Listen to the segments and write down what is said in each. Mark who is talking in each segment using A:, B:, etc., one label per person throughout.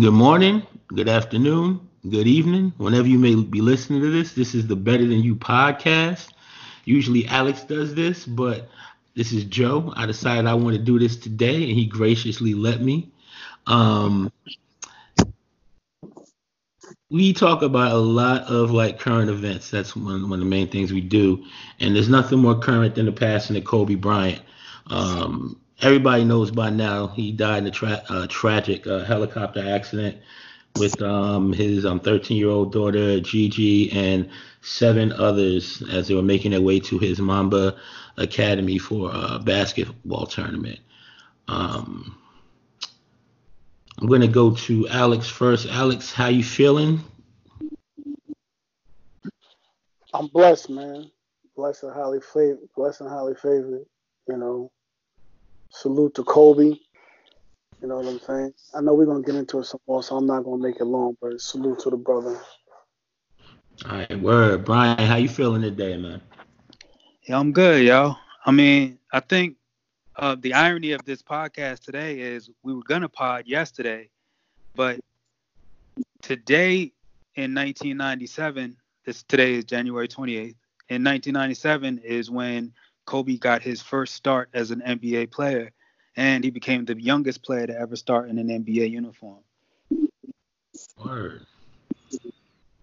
A: Good morning, good afternoon, good evening, whenever you may be listening to this. This is the Better Than You podcast. Usually Alex does this, but this is Joe. I decided I want to do this today, and he graciously let me. Um, we talk about a lot of like current events. That's one, one of the main things we do. And there's nothing more current than the passing of Kobe Bryant. Um, everybody knows by now he died in a tra- uh, tragic uh, helicopter accident with um, his 13 um, year old daughter Gigi and seven others as they were making their way to his Mamba Academy for a basketball tournament. Um, I'm gonna go to Alex first. Alex, how you feeling?
B: I'm blessed, man. Blessed and highly favored. Blessed and highly favored. You know, salute to Kobe. You know what I'm saying? I know we're gonna get into it some more, so I'm not gonna make it long, but salute to the brother.
A: All right, word. Brian, how you feeling today, man?
C: Yeah, I'm good, yo. I mean, I think uh, the irony of this podcast today is we were gonna pod yesterday, but today in 1997, this today is January 28th. In 1997 is when Kobe got his first start as an NBA player, and he became the youngest player to ever start in an NBA uniform.
A: Word.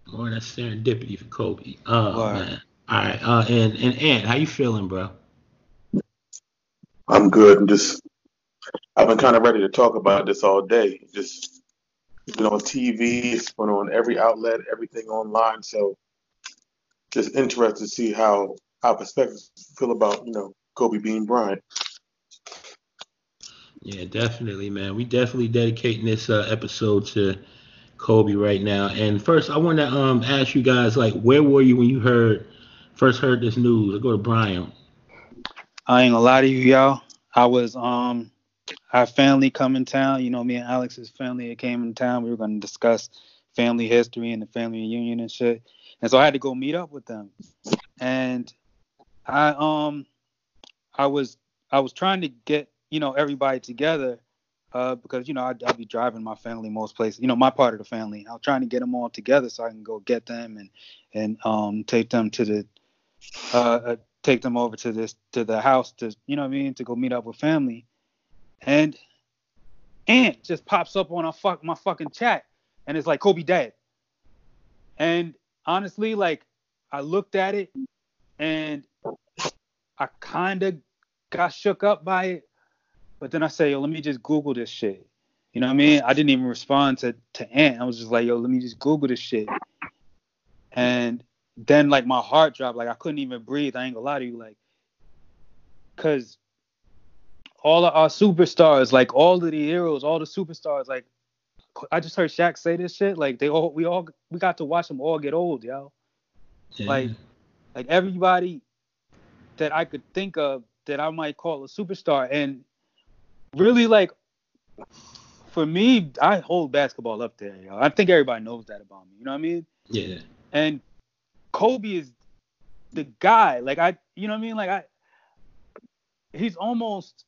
A: Boy, that's serendipity for Kobe. Oh man. All right. Uh, and and Ant, how you feeling, bro?
D: I'm good. I'm just I've been kind of ready to talk about this all day. Just it's been on TV, it's been on every outlet, everything online. So just interested to see how our perspectives feel about you know Kobe Bean Bryant.
A: Yeah, definitely, man. We definitely dedicating this uh, episode to Kobe right now. And first, I want to um, ask you guys, like, where were you when you heard first heard this news? I'll go to Brian.
C: I ain't gonna lie to you, y'all. I was um, our family come in town. You know, me and Alex's family came in town. We were gonna discuss family history and the family reunion and shit. And so I had to go meet up with them. And I um, I was I was trying to get you know everybody together uh, because you know I'd, be driving my family most places. You know my part of the family. I was trying to get them all together so I can go get them and and um, take them to the uh, uh, take them over to this to the house to you know what I mean to go meet up with family. And Ant just pops up on a fuck my fucking chat and it's like Kobe dead. And honestly, like I looked at it and I kind of got shook up by it but then I say, yo, let me just Google this shit. You know what I mean? I didn't even respond to to Ant. I was just like, yo, let me just Google this shit. And then like my heart dropped. Like I couldn't even breathe. I ain't gonna lie to you, like, cause all of our superstars, like all of the heroes, all the superstars, like I just heard Shaq say this shit. Like they all, we all, we got to watch them all get old, yo. Yeah. Like, like everybody that I could think of that I might call a superstar, and really like for me, I hold basketball up there. Yo. I think everybody knows that about me. You know what I mean?
A: Yeah.
C: And Kobe is the guy. Like I, you know what I mean? Like I, he's almost,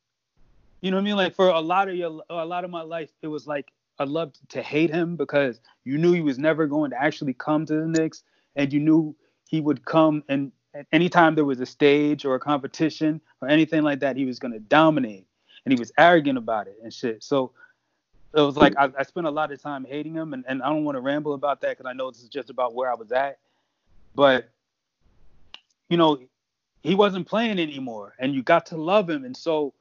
C: you know what I mean? Like for a lot of your, a lot of my life, it was like I loved to hate him because you knew he was never going to actually come to the Knicks, and you knew he would come and anytime there was a stage or a competition or anything like that, he was going to dominate and he was arrogant about it and shit. So it was like I, I spent a lot of time hating him, and, and I don't want to ramble about that because I know this is just about where I was at. But you know, he wasn't playing anymore, and you got to love him, and so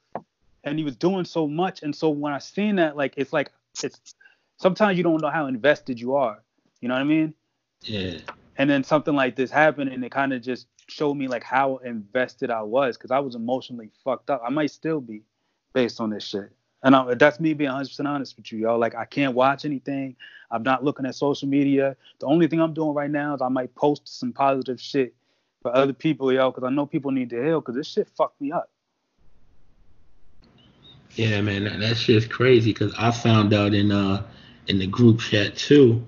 C: and he was doing so much, and so when I seen that, like it's like it's sometimes you don't know how invested you are. You know what I mean?
A: Yeah.
C: And then something like this happened, and it kind of just showed me like how invested I was because I was emotionally fucked up. I might still be based on this shit. And I, that's me being 100% honest with you, y'all Like, I can't watch anything. I'm not looking at social media. The only thing I'm doing right now is I might post some positive shit for other people, y'all because I know people need to heal because this shit fucked me up.
A: Yeah, man, that, that shit's crazy because I found out in uh in the group chat too,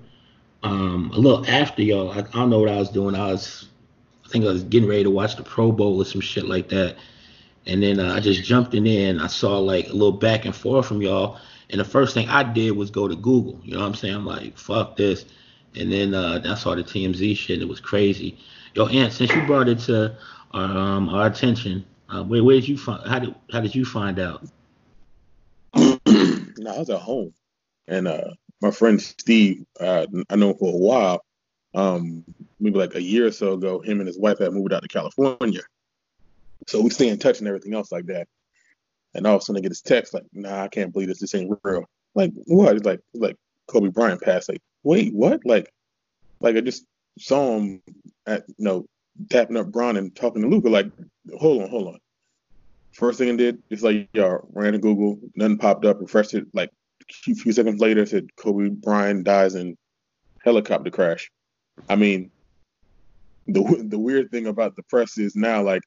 A: um, a little after y'all. I, I don't know what I was doing. I was, I think I was getting ready to watch the Pro Bowl or some shit like that and then uh, I just jumped in there and I saw like a little back and forth from y'all, And the first thing I did was go to Google. You know what I'm saying? I'm like, fuck this. And then uh, I saw the TMZ shit. It was crazy. Yo, Ant, since you brought it to our, um, our attention, uh, where, where did you find? How did how did you find out?
D: no, I was at home, and uh, my friend Steve, uh, I know for a while. Um, maybe like a year or so ago, him and his wife had moved out to California. So we stay in touch and everything else like that. And all of a sudden I get this text like, nah, I can't believe this. This ain't real. Like, what? It's like, it's like Kobe Bryant passed. Like, wait, what? Like, like I just saw him at, you know, tapping up Bron and talking to Luka. Like, hold on, hold on. First thing I did is like, y'all ran to Google, nothing popped up, refreshed it. Like, a few seconds later, said Kobe Bryant dies in helicopter crash. I mean, the the weird thing about the press is now like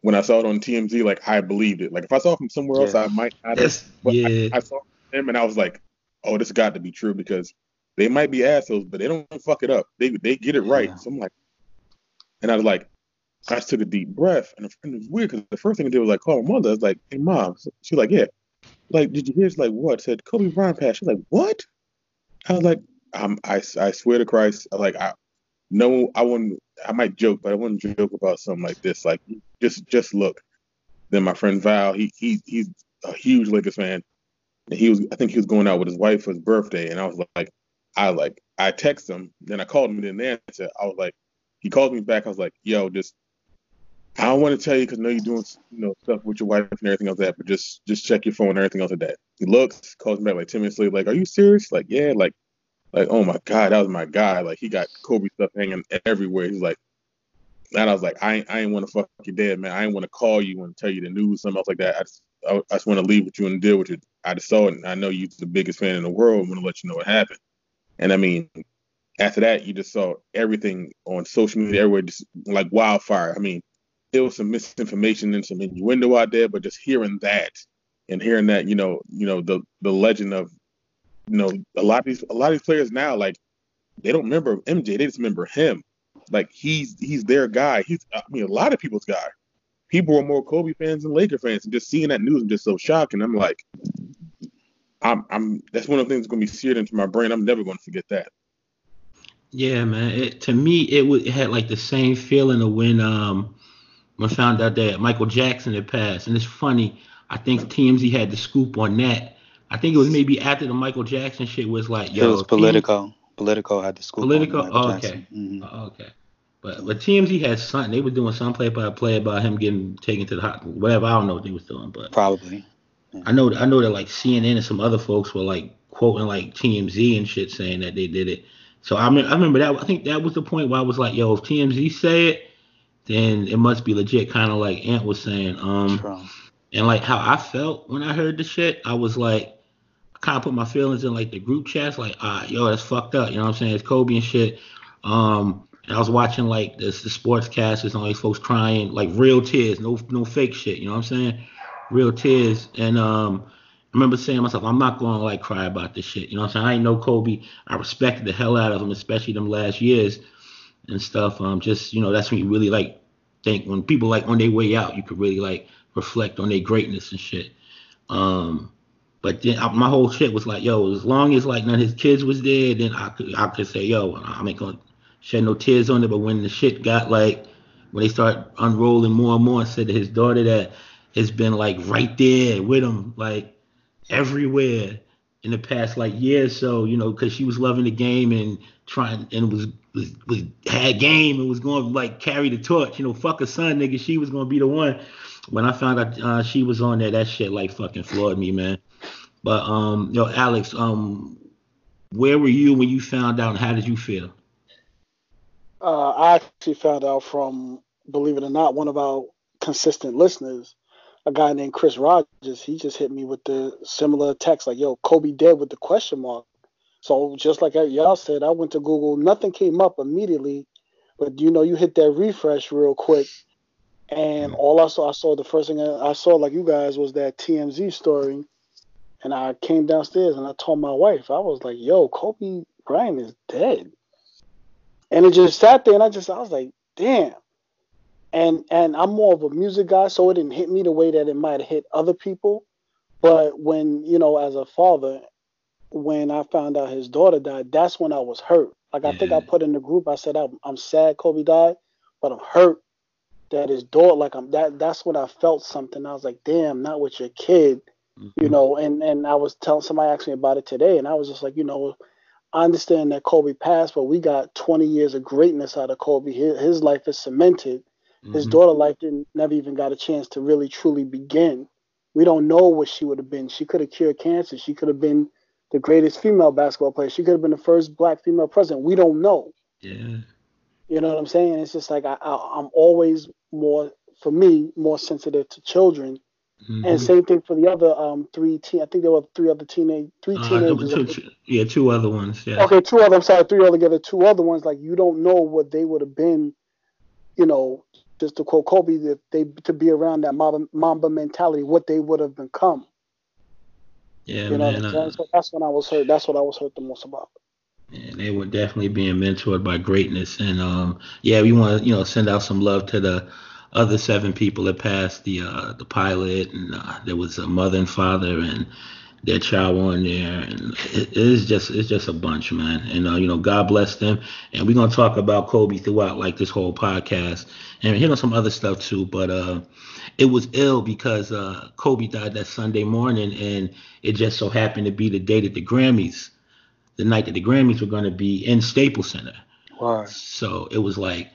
D: when I saw it on TMZ, like I believed it. Like if I saw it from somewhere else, I might not have. But yeah. I, I, saw him and I was like, oh, this got to be true because they might be assholes, but they don't fuck it up. They they get it right. Yeah. So I'm like, and I was like, I just took a deep breath, and, it was weird because the first thing I did was like call my mother. I was like, hey mom, she's like, yeah, like did you hear? Like what? Said Kobe Bryant passed. She's like, what? I was like, I'm, I I swear to Christ, like I no, I wouldn't. I might joke, but I wouldn't joke about something like this. Like just just look. Then my friend Val, he he he's a huge Lakers fan. And he was I think he was going out with his wife for his birthday, and I was like, I like I text him, then I called him, and didn't answer. I was like, he called me back. I was like, yo, just I don't want to tell you because I know you're doing you know stuff with your wife and everything like that, but just just check your phone and everything else like that. He looks, calls me back like ten minutes later, like, are you serious? Like, yeah, like like, oh my god, that was my guy. Like he got Kobe stuff hanging everywhere. He's like, and I was like, I ain't, I ain't want to fuck you dead, man. I ain't want to call you and tell you the news, something else like that. I just, I, I just want to leave with you and deal with it. I just saw it, and I know you're the biggest fan in the world. I'm gonna let you know what happened. And I mean, after that, you just saw everything on social media, everywhere, just like wildfire. I mean, there was some misinformation and some innuendo out there, but just hearing that and hearing that, you know, you know, the the legend of you know, a lot of these a lot of these players now, like they don't remember MJ, they just remember him. Like he's he's their guy. He's I mean a lot of people's guy. People are more Kobe fans than Laker fans, and just seeing that news is just so shocking. I'm like, I'm I'm that's one of the things that's gonna be seared into my brain. I'm never gonna forget that.
A: Yeah, man. It, to me, it, w- it had like the same feeling of when um I found out that Michael Jackson had passed. And it's funny, I think TMZ had the scoop on that I think it was maybe after the Michael Jackson shit was like, yo,
C: it was Politico. Politico had the school.
A: Politico. Oh, okay. Mm-hmm. Oh, okay. But but TMZ had something. They were doing some play by play about him getting taken to the hot whatever. I don't know what they was doing, but
C: probably.
A: Yeah. I know I know that like CNN and some other folks were like quoting like TMZ and shit saying that they did it. So I mean I remember that I think that was the point where I was like, yo, if TMZ say it, then it must be legit. Kind of like Ant was saying. Um, True. and like how I felt when I heard the shit, I was like, kind of put my feelings in like the group chats, like, ah, yo, that's fucked up. You know what I'm saying? It's Kobe and shit. Um, and I was watching like this, the sportscasters and all these folks crying, like real tears, no no fake shit. You know what I'm saying? Real tears. And um, I remember saying to myself, I'm not going to like cry about this shit. You know what I'm saying? I ain't know Kobe. I respected the hell out of him, especially them last years and stuff. Um, just you know, that's when you really like think when people like on their way out, you could really like reflect on their greatness and shit. Um, but then I, my whole shit was like, yo, as long as like none of his kids was there, then I could I could say, yo, I ain't gonna shed no tears on it. But when the shit got like when they start unrolling more and more, and said to his daughter that has been like right there with him, like everywhere in the past like years. So you know, because she was loving the game and trying and was was, was had game and was going to like carry the torch. You know, fuck a son, nigga. She was gonna be the one. When I found out uh, she was on there, that shit like fucking floored me, man. But um, yo, Alex, um, where were you when you found out? How did you feel?
B: Uh, I actually found out from, believe it or not, one of our consistent listeners, a guy named Chris Rogers. He just hit me with the similar text like, "Yo, Kobe dead with the question mark." So just like y'all said, I went to Google. Nothing came up immediately, but you know, you hit that refresh real quick, and mm-hmm. all I saw, I saw the first thing I saw, like you guys, was that TMZ story and I came downstairs and I told my wife, I was like, yo, Kobe Bryant is dead. And it just sat there and I just I was like, damn. And and I'm more of a music guy, so it didn't hit me the way that it might have hit other people. But when you know, as a father, when I found out his daughter died, that's when I was hurt. Like I think I put in the group, I said I'm, I'm sad Kobe died, but I'm hurt that his daughter. Like I'm that. That's when I felt something. I was like, damn, not with your kid,
A: Mm-hmm.
B: you know. And and I was telling somebody asked me about it today, and I was just like, you know, I understand that Kobe passed, but we got 20 years of greatness out of Kobe. His, his life is cemented. His
A: Mhm.
B: daughter life didn't never even got a chance to really truly begin. We don't know what she would have been. She could have cured cancer. She could have been the greatest female basketball player. She could have been the first black female president. We don't know.
A: Yeah.
B: You know what I'm saying? It's just like I, I, I'm always more, for me, more sensitive to children.
A: Mhm.
B: And same thing for the other um three teen. I think there were three other teenage, three
A: Uh,
B: teenagers.
A: two, two- yeah, two other ones. Yeah.
B: Okay, two other. I'm sorry, three altogether. Two other ones. Like you don't know what they would have been. You know, just to quote Kobe, that they to be around that Mamba, Mamba mentality, what they would have become.
A: Yeah,
B: You know
A: man.
B: what I'm
A: uh.
B: So that's when I was hurt. That's what I was hurt the most about.
A: And they were definitely being mentored by greatness. And um, yeah, we want to you know send out some love to the other seven people that passed the uh, the pilot, and uh, there was a mother and father and their child on there, and it, it's just it's just a bunch, man. And uh, you know, God bless them. And we're gonna talk about Kobe throughout like this whole podcast, and hit on some other stuff too. But uh, it was ill because uh, Kobe died that Sunday morning, and it just so happened to be the day that the Grammys the night that the Grammys were going to be in Staples Center.
C: Wow.
A: So it was like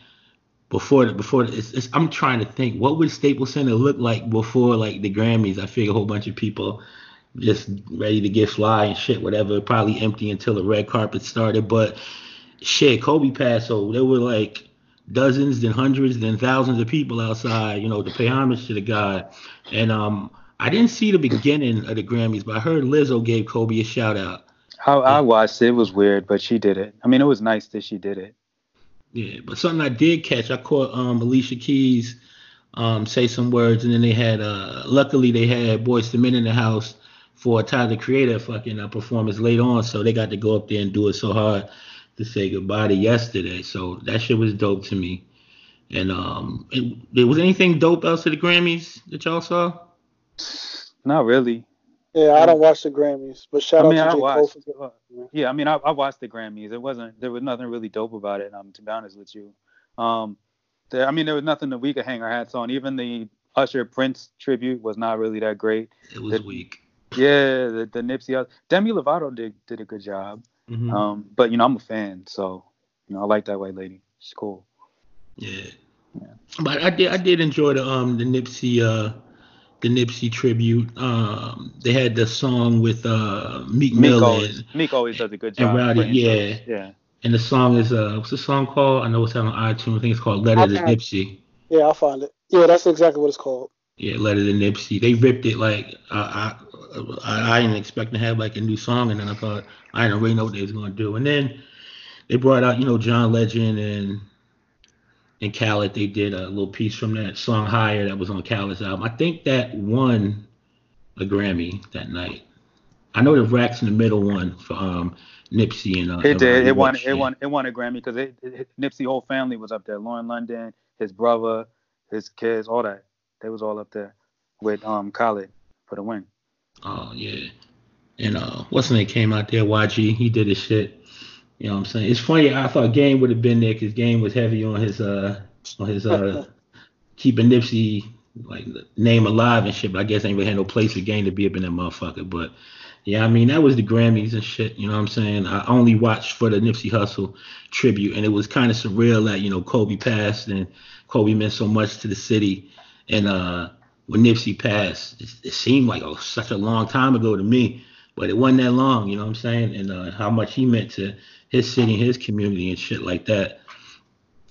A: before the before the, it's, it's, I'm trying to think what would Staples Center look like before like the Grammys. I figure a whole bunch of people just ready to get fly and shit, whatever. Probably empty until the red carpet started. But shit, Kobe passed, so there were like dozens, then hundreds, then thousands of people outside, you know, to pay homage to the guy. And um, I didn't see the beginning of the Grammys, but I heard Lizzo gave Kobe a shout out.
C: I, I watched it. It was weird, but she did it. I mean, it was nice that she did it.
A: Yeah, but something I did catch, I caught um Alicia Keys um say some words, and then they had uh luckily they had Boyz II Men in the house for Tyler the Creator fucking uh, performance later on, so they got to go up there and do it so hard to say goodbye to yesterday. So that shit was dope to me. And um, it, there was anything dope else at the Grammys that y'all saw?
C: Not really.
B: Yeah, I don't watch the Grammys, but shout
C: I mean,
B: out
C: I
B: to J. Cole
C: watched.
B: for
C: Yeah, I mean, I, I watched the Grammys. It wasn't. There was nothing really dope about it. Um, to be honest with you, um, there, I mean, there was nothing that we could hang our hats on. Even the Usher Prince tribute was not really that great.
A: It was
C: The-
A: weak.
C: Yeah, the, the Nipsey, Demi Lovato did did a good job.
A: Mhm.
C: Um, but you know, I'm a fan, so you know, I like that white lady. She's cool.
A: Yeah.
C: Yeah.
A: But I did I did enjoy the um the Nipsey uh the Nipsey tribute. Um they had the song with uh Meek
C: Meek
A: Mill
C: always,
A: and,
C: Meek always does a good job.
A: and
C: job.
A: Rowdy, yeah.
C: shows. yeah.
A: and the song is uh what's the song called? I know it's on iTunes. I think it's called Letter to
B: Okay.
A: Nipsey.
B: Yeah, I'll find it. Yeah, that's exactly what it's called.
A: Yeah, Letter to Nipsey. They ripped it like I I I, I didn't expect to have like a new song and then I thought I didn't really know what they was gonna do. And then they brought out, you know, John Legend and and Khaled. They did a little piece from that song Higher that was on Khaled's album. I think that won a Grammy that night. I know the Racks in the Middle one for um Nipsey and uh,
C: It did. It won. It won. It won a Grammy because it, it, Nipsey whole family was up there. Lauren London, his brother, his kids, all that. They was all up there with um Khaled for the win.
A: Oh yeah. And uh what's name came out there, YG, he did his shit. You know what I'm saying? It's funny, I thought Game would have been there because Game was heavy on his uh on his uh keeping Nipsey like name alive and shit, but I guess ain't really had no place for Game to be up in that motherfucker. But yeah, I mean that was the Grammys and shit, you know what I'm saying? I only watched for the Nipsey Hussle tribute and it was kind of surreal that, you know, Kobe passed and Kobe meant so much to the city and uh when Nipsey passed, it, it seemed like oh such a long time ago to me, but it wasn't that long, you know what I'm saying? And uh, how much he meant to his city, his community, and shit like that.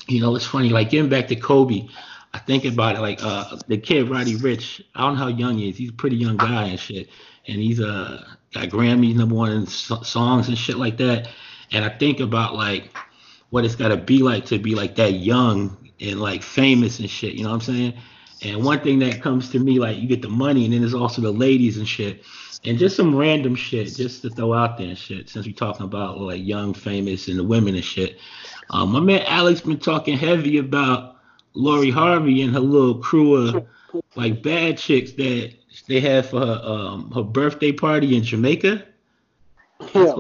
A: You know, it's funny, like getting back to Kobe. I think about it, like uh, the kid Roddy Ricch. I don't know how young he is. He's a pretty young guy and shit, and he's uh got Grammys number one so- songs and shit like that. And I think about like what it's gotta be like to be like that young and like famous and shit. You know what I'm saying? And one thing that comes to me, like you get the money, and then there's also the ladies and shit, and just some random shit just to throw out there and shit. Since we're talking about like young, famous, and the women and shit, um, my man Alex been talking heavy about Lori Harvey and her little crew of like bad chicks that they had for her um her birthday party in Jamaica.
B: Yeah,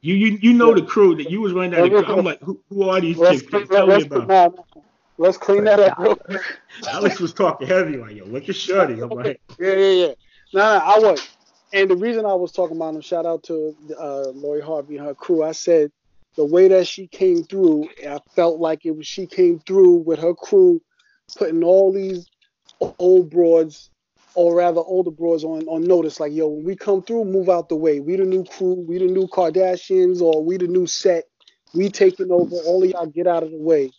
A: you you you know the crew that you was running the crew. I'm like, who, who are these
B: let's,
A: chicks? Tell me about.
B: Let's clean that up real quick.
A: Alex was talking heavy, like, yo, look at Shorty. I'm like,
B: Yeah, yeah, yeah. Nah, nah, I was. And the reason I was talking about him, shout out to uh, Lori Harvey and her crew. I said the way that she came through, I felt like it was she came through with her crew, putting all these old broads, or rather older broads, on on notice. Like, yo, when we come through, move out the way. We the new crew. We the new Kardashians, or we the new set. We taking over. All of y'all get out of the way.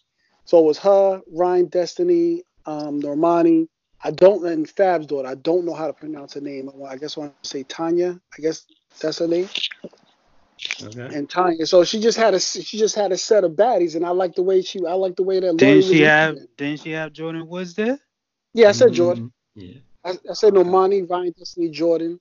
B: So it was her, Ryan Destiny, um, Normani. I don't, and Fab's daughter. I don't know how to pronounce her name. I, I guess I want to say Tanya. I guess that's her name.
A: okay.
B: And Tanya. So she just had a she just had a set of baddies, and I like the way she I like the way that. Lori
C: Didn't
B: was
C: she have
B: it.
C: didn't she have Jordyn Woods there?
B: Yeah, I said Jordyn.
A: Mhm. Yeah.
B: I, I said Normani, Ryan Destiny, Jordyn,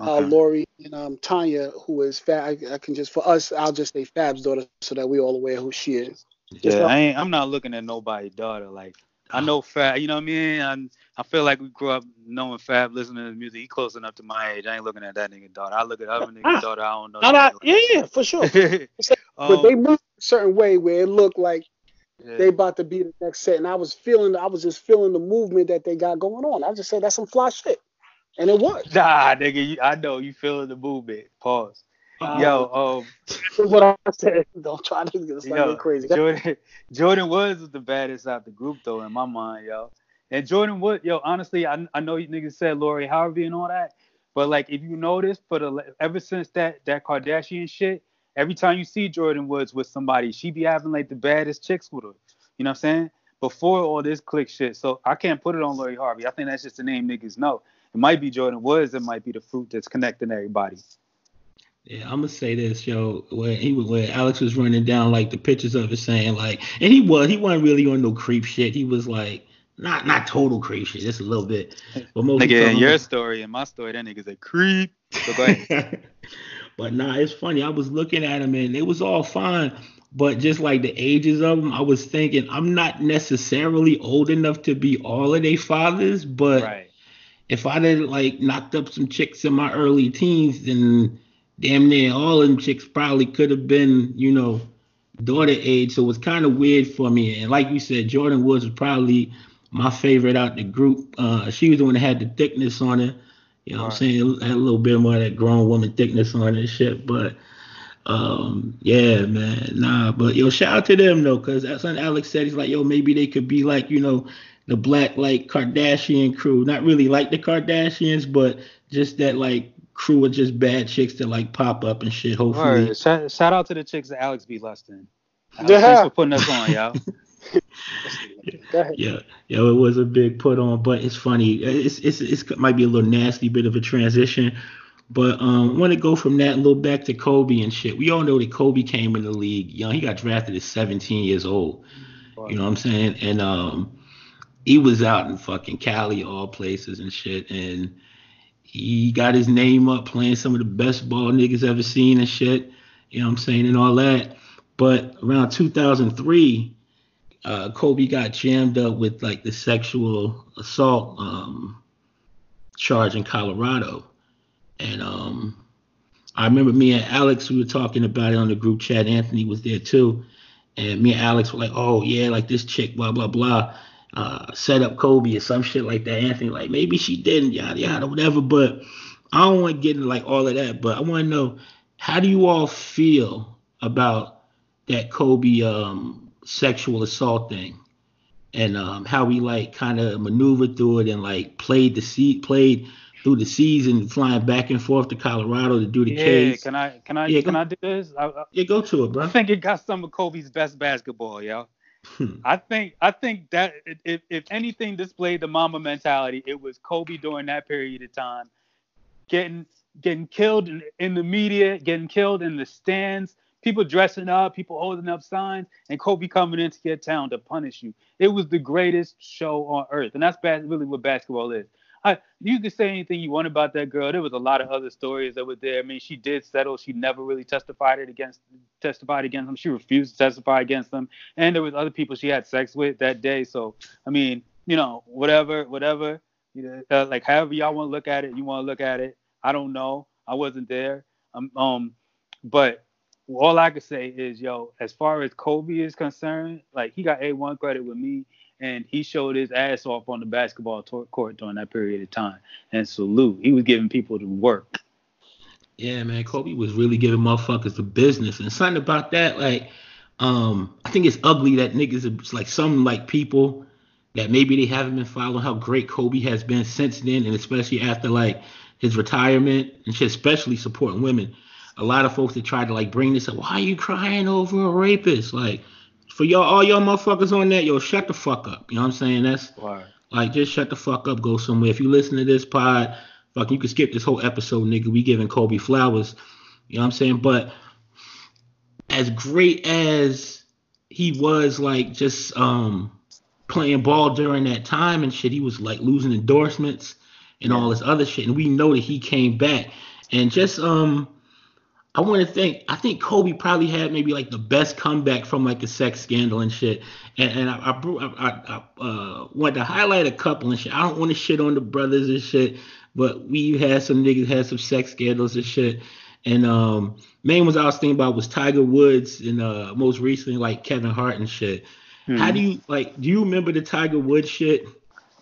B: uh, Lori, and um, Tanya, who is Fab. I, I can just for us, I'll just say Fab's daughter, so that we all aware who she is.
C: Yeah, I ain't, I'm not looking at nobody's daughter. Like I know Fab, you know what I mean? I'm, I feel like we grew up knowing Fab, listening to his music. He close enough to my age. I ain't looking at that nigga daughter. I look at other niggas daughter. I don't know.
B: No, no, yeah, yeah, for sure. But they
C: um,
B: moved a certain way where it looked like
C: yeah.
B: they about to be the next set, and I was feeling, I was just feeling the movement that they got going on. I just said that's some fly shit, and it was.
C: Nah, nigga, you, I know you feeling the movement. Pause.
B: Uh,
C: Yo, um,
B: That's what I said. Don't try to get
C: yo,
B: crazy.
C: Jordyn, Jordyn Woods was the baddest out the group though, in my mind, yo. And Jordyn Wood, yo, honestly, I, I know you niggas said Lori Harvey and all that, but like if you notice, for the ever since that that Kardashian shit, every time you see Jordyn Woods with somebody, she be having like the baddest chicks with her. You know what I'm saying? Before all this click shit, so I can't put it on Lori Harvey. I think that's just the name niggas know. It might be Jordyn Woods. It might be the fruit that's connecting everybody.
A: Yeah, I'm gonna say this, yo. When he was, when Alex was running down like the pictures of it, saying like, and he was, he wasn't really on no creep shit. He was like, not not total creep shit, just a little bit. But most
C: Nigga, in
A: of
C: your story and my story, that nigga's a creep. So
A: but nah, it's funny. I was looking at him and it was all fine. But just like the ages of them, I was thinking I'm not necessarily old enough to be all of their fathers, but
C: right.
A: if I'd have like knocked up some chicks in my early teens, then damn near all of them chicks probably could have been, you know, daughter age. So it was kind of weird for me. And like you said, Jordyn Woods was probably my favorite out the group. Uh, she was the one that had the thickness on her. You know what I'm saying? Had a little bit more of that grown woman thickness on it and shit. But um, yeah, man. Nah, but yo, shout out to them though, because that's what Alex said. He's like, yo, maybe they could be like, you know, the black like Kardashian crew. Not really like the Kardashians, but just that like crew of just bad chicks that like pop up and shit. Hopefully.
C: Word. Shout, shout out to the chicks that Alex be lusting. Alex,
B: Yeah.
C: Thanks for putting us on, y'all.
B: Go ahead.
A: Yeah, yeah, it was a big put on, but it's funny. It's it's it's it might be a little nasty bit of a transition, but um, I want to go from that a little back to Kobe and shit. We all know that Kobe came in the league young. He got drafted at 17 years old. You know what I'm saying? And um, he was out in fucking Cali, all places and shit, and he got his name up playing some of the best ball niggas ever seen and shit. You know what I'm saying and all that. But around 2003 uh, Kobe got jammed up with like the sexual assault um, charge in Colorado, and um, I remember me and Alex we were talking about it on the group chat. Anthony was there too, and me and Alex were like, "Oh yeah, like this chick, blah blah blah, uh, set up Kobe or some shit like that." Anthony like maybe she didn't, yada yada, whatever. But I don't want to get into like all of that. But I want to know how do you all feel about that Kobe um, sexual assault thing and um, how we like kind of maneuvered through it and like played the seat played through the season flying back and forth to Colorado to do the
C: Yeah,
A: case.
C: can I can I
A: Yeah,
C: can
A: go-
C: I do this? I, I-
A: yeah, go to it, bro.
C: I think it got some of Kobe's best basketball, yo.
A: Hmm.
C: I think I think that if if anything displayed the Mamba mentality, it was Kobe during that period of time, getting getting killed in, in the media, getting killed in the stands, people dressing up, people holding up signs, and Kobe coming into your town to punish you. It was the greatest show on earth, and that's bas- really what basketball is. I, you can say anything you want about that girl. There was a lot of other stories that were there. I mean, she did settle. She never really testified it against testified against him. She refused to testify against them. And there was other people she had sex with that day. So I mean, you know, whatever, whatever. You know, uh, like however y'all want to look at it, you want to look at it. I don't know. I wasn't there. Um, um, but all I could say is, yo, as far as Kobe is concerned, like he got A1 credit with me, and he showed his ass off on the basketball court during that period of time. And salute, he was giving people the work.
A: Yeah, man, Kobe was really giving motherfuckers the business, and something about that, like, um, I think it's ugly that niggas, like some like people that maybe they haven't been following how great Kobe has been since then, and especially after like his retirement and especially supporting women. A lot of folks that try to like bring this up, why are you crying over a rapist? Like, for y'all, all y'all motherfuckers on that, yo, shut the fuck up. You know what I'm saying? That's like just shut the fuck up, go somewhere. If you listen to this pod, fuck, you can skip this whole episode, nigga. We giving Kobe flowers. You know what I'm saying? But as great as he was, like just um playing ball during that time and shit, he was like losing endorsements and all this other shit. And we know that he came back and just um I want to think. I think Kobe probably had maybe like the best comeback from like a sex scandal and shit. And, and I, I, I, I uh, want to highlight a couple and shit. I don't want to shit on the brothers and shit, but we had some niggas had some sex scandals and shit. And um, main ones I was thinking about was Tiger Woods and uh, most recently like Kevin Hart and shit. Hmm. How do you like? Do you remember the Tiger Woods shit?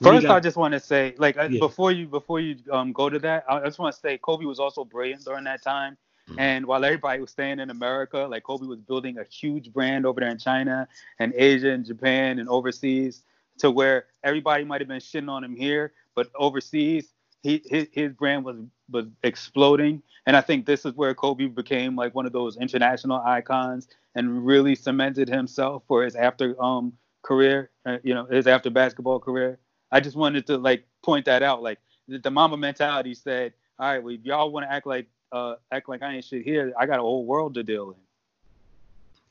C: First, got, I just want to say, like, yeah. before you before you um go to that, I just want to say Kobe was also brilliant during that time. Mm-hmm. And while everybody was staying in America, like Kobe was building a huge brand over there in China and Asia and Japan and overseas, to where everybody might have been shitting on him here, but overseas, he his, his brand was was exploding. And I think this is where Kobe became like one of those international icons and really cemented himself for his after um career, uh, you know, his after basketball career. I just wanted to like point that out. Like the, the Mamba mentality said, all right, well, if y'all want to act like uh, act like I ain't shit here. I got a whole world to deal in.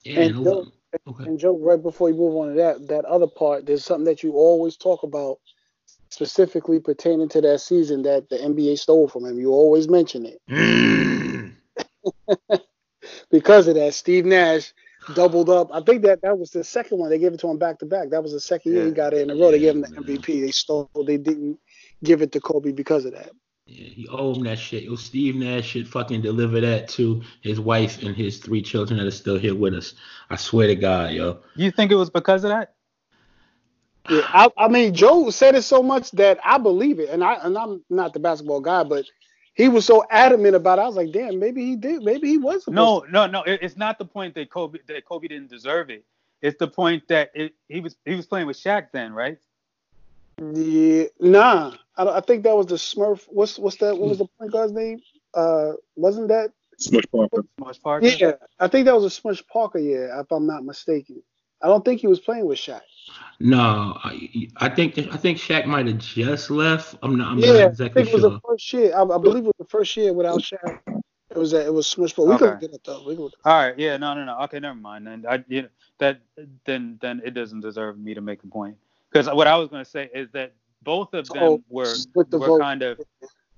B: Yeah, and, Joe, okay. and Joe, right before you move on to that, that other part, there's something that you always talk about, specifically pertaining to that season that the NBA stole from him. You always mention it. Mm. because of that, Steve Nash doubled up. I think that that was the second one. They gave it to him back to back. That was the second yeah. year he got it in a row. They gave him the MVP. They stole. They didn't give it to Kobe because of that.
A: Yeah, he owed him that shit. Yo, Steve Nash should fucking deliver that to his wife and his three children that are still here with us. I swear to God, yo.
C: You think it was because of that?
B: Yeah, I, I mean, Joe said it so much that I believe it, and I and I'm not the basketball guy, but he was so adamant about it. I was like, damn, maybe he did, maybe he was.
C: No, no, no. it's not the point that Kobe that Kobe didn't deserve it. It's the point that it, he was he was playing with Shaq then, right?
B: Yeah, nah. I, I think that was the Smurf. What's what's that? What was the point guard's name? Uh, wasn't that
D: Smush Parker?
C: Smush Parker.
B: Yeah, I think that was a Smush Parker. Yeah, if I'm not mistaken. I don't think he was playing with Shaq.
A: No, I, I think I think Shaq might have just left. I'm not. I'm
B: yeah,
A: not exactly
B: I think it was the first year. I, I, believe it was the first year without Shaq. It was that. It was Smush Parker. We okay. could get it though. We could.
C: All right. Yeah. No. No. No. Okay. Never mind. And I. You know, that then then it doesn't deserve me to make a point because what I was going to say is that both of them oh, were were kind of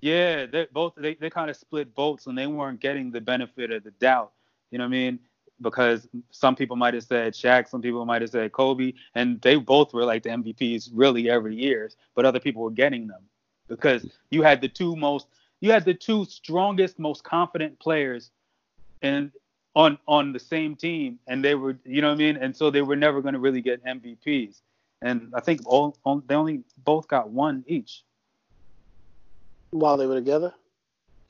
C: yeah they both they, they kind of split votes and they weren't getting the benefit of the doubt you know what i mean? Because some people might have said Shaq, some people might have said Kobe, and they both were like the MVPs really every year, but other people were getting them. Because you had the two most, you had the two strongest, most confident players, and on on the same team, and they were, you know what I mean, and so they were never going to really get MVPs and I think all, all, they only both got one each.
B: While they were together.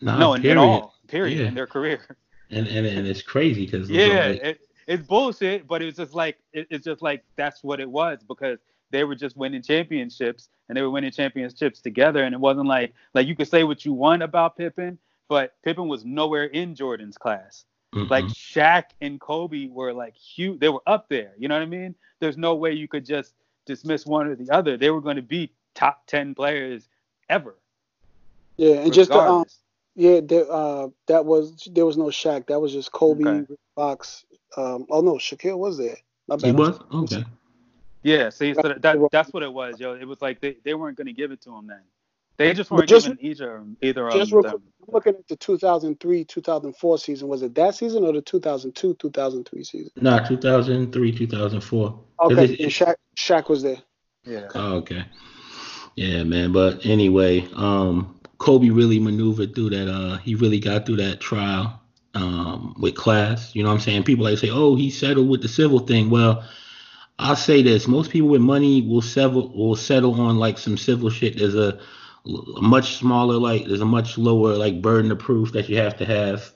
C: No, no in, in, all period yeah. in their career.
A: And and, and it's crazy because
C: yeah, like, it, it's bullshit, but it's just like it, it's just like that's what it was because they were just winning championships and they were winning championships together, and it wasn't like like you could say what you want about Pippen, but Pippen was nowhere in Jordan's class. Mm-hmm. Like Shaq and Kobe were like huge. They were up there. You know what I mean? There's no way you could just dismiss one or the other. They were going to be top ten players ever.
B: Yeah, and just um, yeah, there, uh, that was there was no Shaq. That was just Kobe, okay. Fox. Um, oh no, Shaquille was there.
A: He was okay.
C: Yeah, see, so that, that's what it was, yo. It was like they, they weren't going to give it to him then. They just weren't just, giving either either just of them.
B: Looking at the 2003 2004 season, was it that season or the 2002 2003 season?
A: No, 2003 2004.
B: Okay, and Shaq, Shaq was there.
C: Yeah.
A: Oh, okay. Yeah, man. But anyway, um, Kobe really maneuvered through that. Uh, he really got through that trial um, with class. You know what I'm saying? People like say, "Oh, he settled with the civil thing." Well, I'll say this: most people with money will settle will settle on like some civil shit. There's a, a much smaller, like there's a much lower like burden of proof that you have to have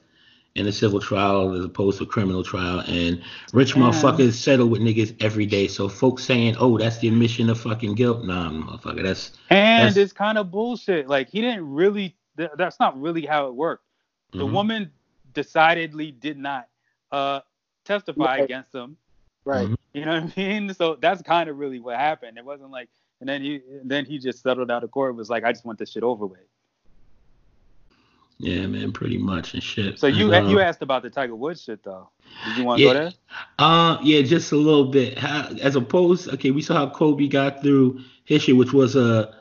A: in a civil trial as opposed to a criminal trial. And rich
C: Yeah.
A: motherfuckers settle with niggas every day. So folks saying, "Oh, that's the admission of fucking guilt." Nah, motherfucker, that's
C: And
A: That's-
C: it's kind of bullshit. Like he didn't really. th- That's not really how it worked. The
A: Mhm.
C: woman decidedly did not uh, testify
B: Right.
C: against him.
B: Right.
A: Mhm.
C: You know what I mean? So that's kind of really what happened. It wasn't like, and then he, then he just settled out of court. Was like, I just want this shit over with.
A: yeah, man, pretty much and shit.
C: So you
A: uh,
C: you asked about the Tiger Woods shit though. Did you want to
A: Yeah.
C: go there?
A: Uh, yeah, just a little bit. How, as opposed, okay, we saw how Kobe got through his shit, which was a,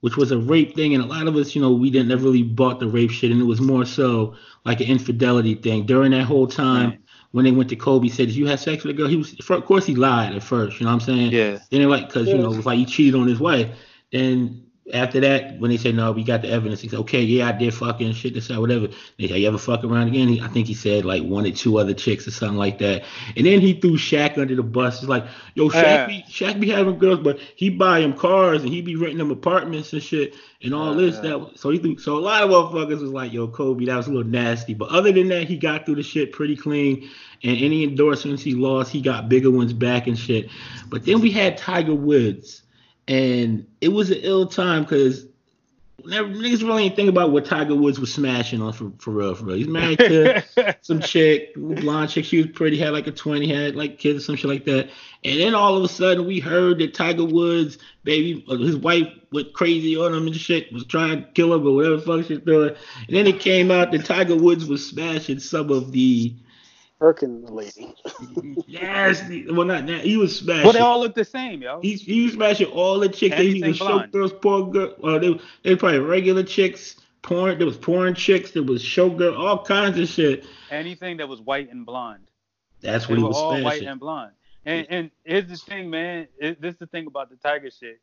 A: which was a rape thing, and a lot of us, you know, we didn't never really bought the rape shit, and it was more so like an infidelity thing. During that whole time,
C: Right.
A: When they went to Kobe, said, you have sex with a girl?" He was, for, of course, he lied at first. You know what I'm saying?
C: Yeah.
A: Then they like, cause you know, it was like he cheated on his wife. Then after that, when they say no, we got the evidence. He said, okay, yeah, I did fucking shit this out, whatever. They say, you ever fuck around again? He, I think he said like one or two other chicks or something like that. And then he threw Shaq under the bus. It's like, yo, Shaq
C: Yeah.
A: be Shaq be having girls, but he buy him cars and he be renting them apartments and shit and all this. That so he threw, so a lot of motherfuckers was like, yo, Kobe, that was a little nasty. But other than that, he got through the shit pretty clean. And any endorsements he lost, he got bigger ones back and shit. But then we had Tiger Woods, and it was an ill time because never niggas really ain't think about what Tiger Woods was smashing on for, for real, for real. He's married to some chick, blonde chick. She was pretty, had like a 20, had like kids or some shit like that. And then all of a sudden we heard that Tiger Woods, baby, his wife went crazy on him and shit, was trying to kill him or whatever the fuck she's doing. And then it came out that Tiger Woods was smashing some of the
B: Perkins lady.
A: nasty, well not that he was smashing.
C: well, they all look the same, yo.
A: He, he was smashing all the chicks. They
C: Anything
A: was show
C: blonde.
A: girls, poor girl. Well, they they were probably regular chicks, porn. There was porn chicks. There was show girl, all kinds of shit.
C: Anything that was white and blonde.
A: That's
C: They
A: what he was
C: all white and blonde. And and here's the thing, man. It, this is the thing about the Tiger shit.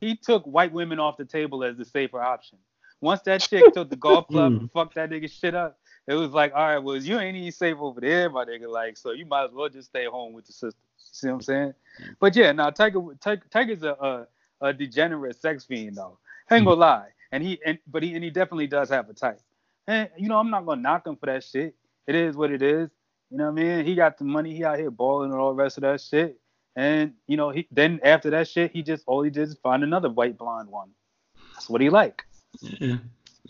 C: He took white women off the table as the safer option. Once that chick took the golf club
A: Mm.
C: and fucked that nigga shit up, it was like, all right, well, you ain't even safe over there, my nigga. Like, so you might as well just stay home with the sister. See what I'm saying? But yeah, now Tiger, Tiger Tiger's a, a a degenerate sex fiend though. I ain't gonna hmm. lie. And he and but he and he definitely does have a type. And you know, I'm not gonna knock him for that shit. It is what it is. You know what I mean? He got the money. He out here balling and all the rest of that shit. And you know, he then after that shit, he just all he did is find another white blonde one. That's what he like.
A: Yeah.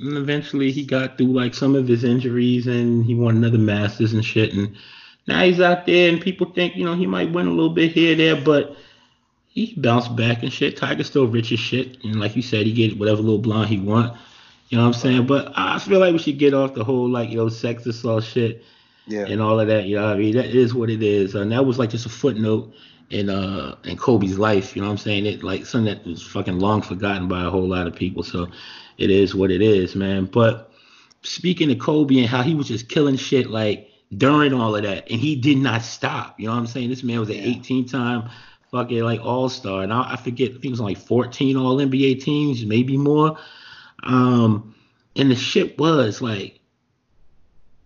A: And eventually he got through like some of his injuries and he won another Masters and shit. And now he's out there and people think, you know, he might win a little bit here there, but he bounced back and shit. Tiger's still rich as shit. And like you said, he get whatever little blonde he want. You know what I'm saying? But I feel like we should get off the whole like, you know, sex assault shit
C: Yeah.
A: and all of that. You know what I mean? That is what it is. And that was like just a footnote in uh in Kobe's life. You know what I'm saying? It like something that was fucking long forgotten by a whole lot of people. So it is what it is, man. But speaking to Kobe and how he was just killing shit like during all of that, and he did not stop. You know what I'm saying? This man was an
C: Yeah.
A: 18 time fucking like all star, and I, I forget. I think it was like 14 All NBA teams, maybe more. Um, and the shit was like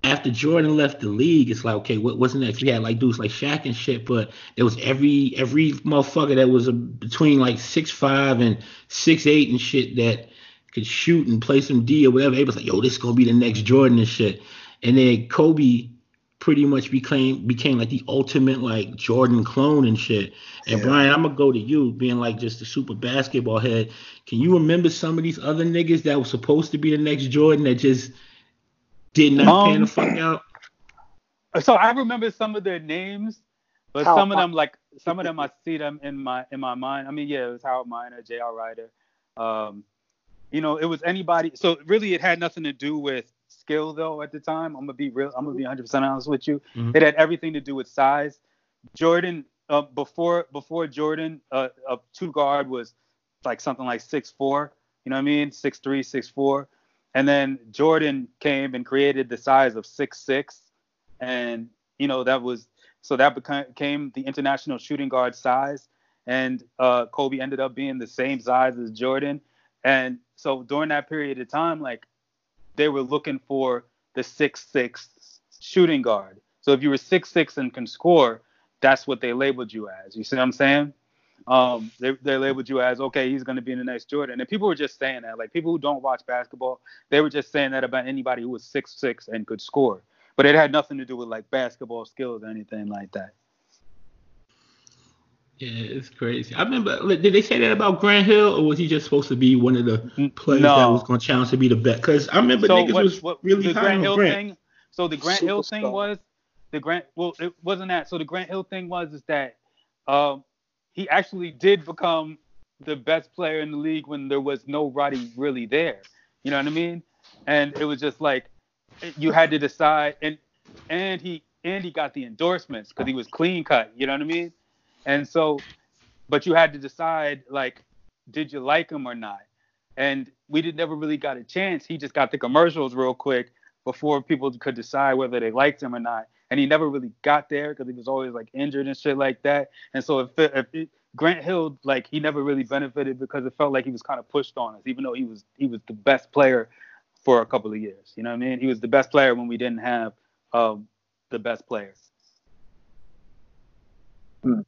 A: after Jordan left the league, it's like, okay, what what's next? We had like dudes like Shaq and shit, but there was every every motherfucker that was a, between like six five and six eight and shit that could shoot and play some D or whatever. It was like, yo, this is gonna be the next Jordan and shit. And then Kobe pretty much became became like the ultimate like Jordan clone and shit. And
C: Yeah.
A: Brian, I'm gonna go to you, being like just a super basketball head. Can you remember some of these other niggas that was supposed to be the next Jordan that just did not pan
C: Um,
A: the fuck out?
C: So I remember some of their names, but
B: Howard
C: some of them like some of them I see them in my in my mind. I mean, yeah, it was Harold Miner, J.R. Rider. Um, you know, it was anybody. So really, it had nothing to do with skill though. At the time, I'm gonna be real. I'm gonna be 100 percent honest with you.
A: Mhm.
C: It had everything to do with size. Jordan, uh, before before Jordan, uh, a two guard was like something like six four. You know what I mean? Six three, six four. And then Jordan came and created the size of six six, and you know that was so that became, became the international shooting guard size. and uh, Kobe ended up being the same size as Jordan. And so during that period of time, like they were looking for the six six shooting guard. So if you were six six and can score, that's what they labeled you as. You see what I'm saying? Um, they, they labeled you as okay, he's going to be in the next Jordan. And people were just saying that, like people who don't watch basketball, they were just saying that about anybody who was six six and could score. But it had nothing to do with like basketball skills or anything like that.
A: Yeah, it's crazy. I remember. Did they say that about Grant Hill, or was he just supposed to be one of the players no. that was going to challenge to be the best? Because I remember so niggas what, was what, really
C: the
A: high
C: Grant
A: on
C: Hill
A: Grant.
C: thing. So the Grant Superstar. Hill thing was the Grant. Well, it wasn't that. So the Grant Hill thing was is that um, he actually did become the best player in the league when there was nobody really there. You know what I mean? And it was just like you had to decide, and and he and he got the endorsements because he was clean cut. You know what I mean? And so but you had to decide like, did you like him or not? And we did never really got a chance. He just got the commercials real quick before people could decide whether they liked him or not. And he never really got there because he was always like injured and shit like that. And so if, if it, Grant Hill, like he never really benefited because it felt like he was kind of pushed on us, even though he was he was the best player for a couple of years. You know what I mean? He was the best player when we didn't have um, the best players. Hmm.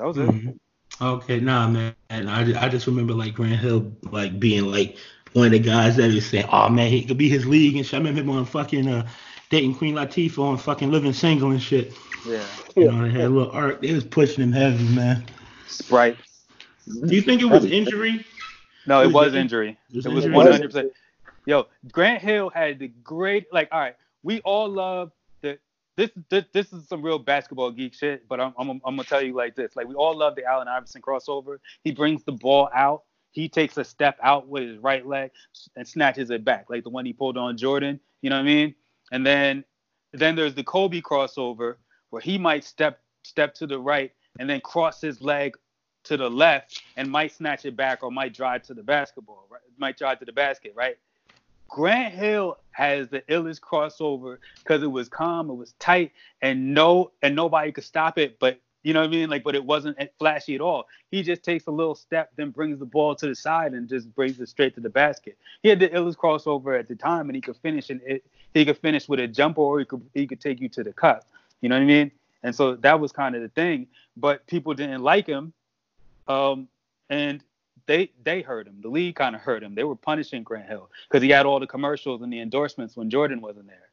C: That was
A: mm-hmm. it. Okay, nah, man. I, I just remember like Grant Hill like being like one of the guys that was saying, "Oh man, he could be his league." And shit. I remember him on fucking uh, dating Queen Latifah on fucking Living Single and shit.
C: Yeah.
A: You know, they had a little art. They was pushing him heavy, man.
C: Sprite.
A: Do you think it was injury?
C: No, it, it was, was injury. It was 100. percent Yo, Grant Hill had the great like. All right, we all love this this this is some real basketball geek shit, but I'm, I'm I'm gonna tell you like this: like we all love the Allen Iverson crossover. He brings the ball out. He takes a step out with his right leg and snatches it back, like the one he pulled on Jordan. You know what I mean? And then then there's the Kobe crossover where he might step step to the right and then cross his leg to the left and might snatch it back or might drive to the basketball, right? Might drive to the basket, right? Grant Hill has the illest crossover because it was calm, it was tight, and no and nobody could stop it. But you know what I mean? Like, but it wasn't flashy at all. He just takes a little step, then brings the ball to the side and just brings it straight to the basket. He had the illest crossover at the time, and he could finish and it, he could finish with a jumper, or he could he could take you to the cup. You know what I mean? And so that was kind of the thing. But people didn't like him, um, and they they hurt him. The league kind of hurt him. They were punishing Grant Hill because he had all the commercials and the endorsements when Jordan wasn't there.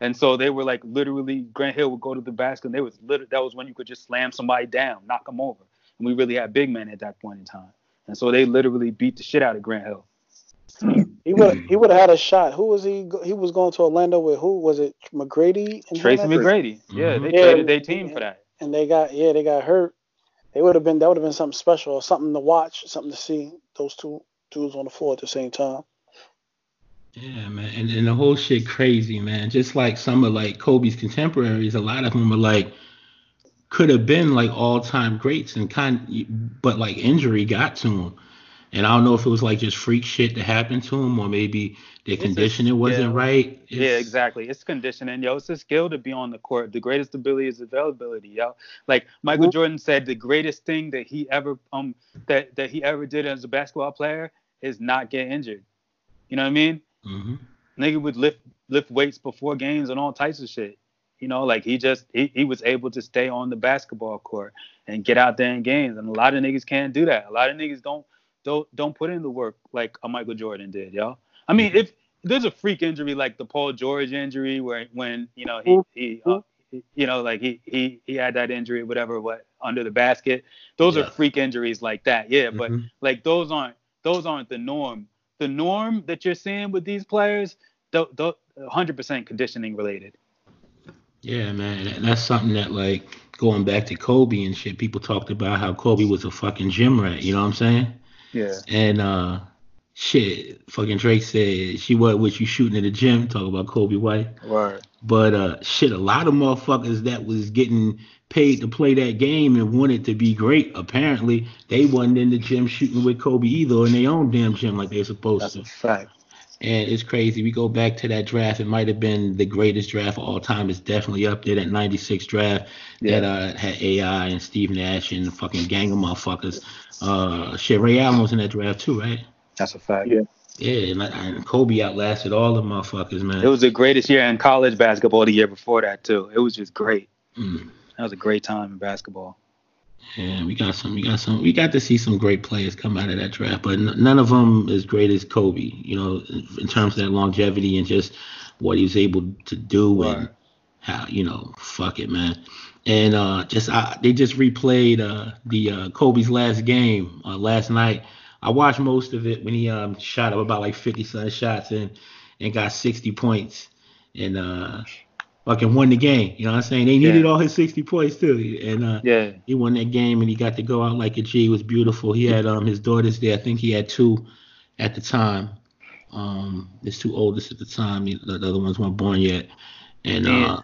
C: And so they were like literally Grant Hill would go to the basket and they was literally that was when you could just slam somebody down, knock them over. And we really had big men at that point in time. And so they literally beat the shit out of Grant Hill.
B: He would he would have had a shot. Who was he? He was going to Orlando with who? Was it McGrady?
C: Tracy McGrady. Yeah, mm-hmm. they yeah, traded their team for that.
B: And they got yeah they got hurt they would have been that would have been something special, something to watch, something to see. Those two dudes on the floor at the same time.
A: Yeah, man, and, and the whole shit crazy, man. Just like some of like Kobe's contemporaries, a lot of them are like could have been like all time greats and kind, but like injury got to them. And I don't know if it was like just freak shit that happened to him, or maybe their conditioning wasn't
C: yeah.
A: right.
C: It's, yeah, exactly. It's conditioning, yo. It's a skill to be on the court. The greatest ability is availability, yo. Like Michael. Jordan said, the greatest thing that he ever um that that he ever did as a basketball player is not get injured. You know what I mean?
A: Mm-hmm.
C: Nigga would lift lift weights before games and all types of shit. You know, like he just he, he was able to stay on the basketball court and get out there in games. And a lot of niggas can't do that. A lot of niggas don't don't don't put in the work like a Michael Jordan did, y'all. I mean, if there's a freak injury like the Paul George injury, where when you know he he, uh, you know like he he he had that injury, whatever, what under the basket. Those yeah. are freak injuries like that, yeah. But mm-hmm. like those aren't those aren't the norm. The norm that you're seeing with these players, the 100% conditioning related.
A: Yeah, man, and that's something that like going back to Kobe and shit. People talked about how Kobe was a fucking gym rat. You know what I'm saying?
C: Yeah.
A: And uh, shit, fucking Drake said she was with you shooting at the gym. Talk about Kobe White.
C: Right.
A: But uh, shit, a lot of motherfuckers that was getting paid to play that game and wanted to be great. Apparently, they wasn't in the gym shooting with Kobe either, in their own damn gym like they're supposed
C: That's
A: to.
C: That's a fact.
A: And it's crazy. We go back to that draft. It might have been the greatest draft of all time. It's definitely up there. That '96 draft
C: Yeah.
A: that uh, had AI and Steve Nash and a fucking gang of motherfuckers. Uh, shit, Ray Allen was in that draft too, right?
C: That's a fact.
D: Yeah.
A: Yeah, and, and Kobe outlasted all the motherfuckers, man.
C: It was the greatest year in college basketball the year before that too. It was just great.
A: Mm.
C: That was a great time in basketball.
A: Yeah, we got some. We got some. We got to see some great players come out of that draft, but n- none of them as great as Kobe. You know, in terms of that longevity and just what he was able to do and how you know, fuck it, man. And uh, just I, they just replayed uh, the uh, Kobe's last game uh, last night. I watched most of it when he um, shot up about like 50 some shots and and got 60 points and uh, fucking won the game. You know what I'm saying? They needed
C: Yeah.
A: all his 60 points too. And uh,
C: Yeah.
A: he won that game and he got to go out like a G. It was beautiful. He had um his daughters there. I think he had two at the time. Um, his two oldest at the time. The, the other ones weren't born yet. And uh,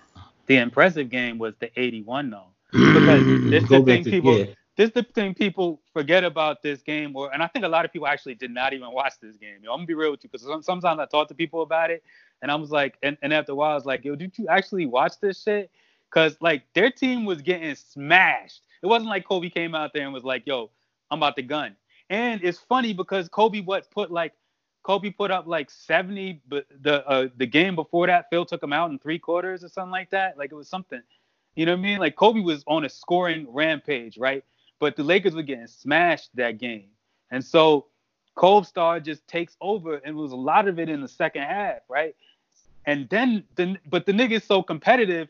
C: The impressive game was the 81 though. Because this the thing
A: to
C: people-
A: yeah.
C: This the thing people forget about this game, or and I think a lot of people actually did not even watch this game. Yo, I'm gonna be real with you, because sometimes I talk to people about it, and I was like, and, and after a while, I was like, yo, did you actually watch this shit? Because like their team was getting smashed. It wasn't like Kobe came out there and was like, yo, I'm about to gun. And it's funny because Kobe what put like Kobe put up like 70, but the uh, the game before that, Phil took him out in three quarters or something like that. Like it was something. You know what I mean? Like Kobe was on a scoring rampage, right? But the Lakers were getting smashed that game. And so Kobe Star just takes over and was a lot of it in the second half, right? And then the but the niggas so competitive,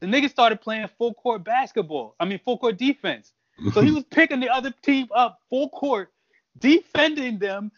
C: the nigga started playing full court basketball. I mean full court defense. So he was picking the other team up full court, defending them,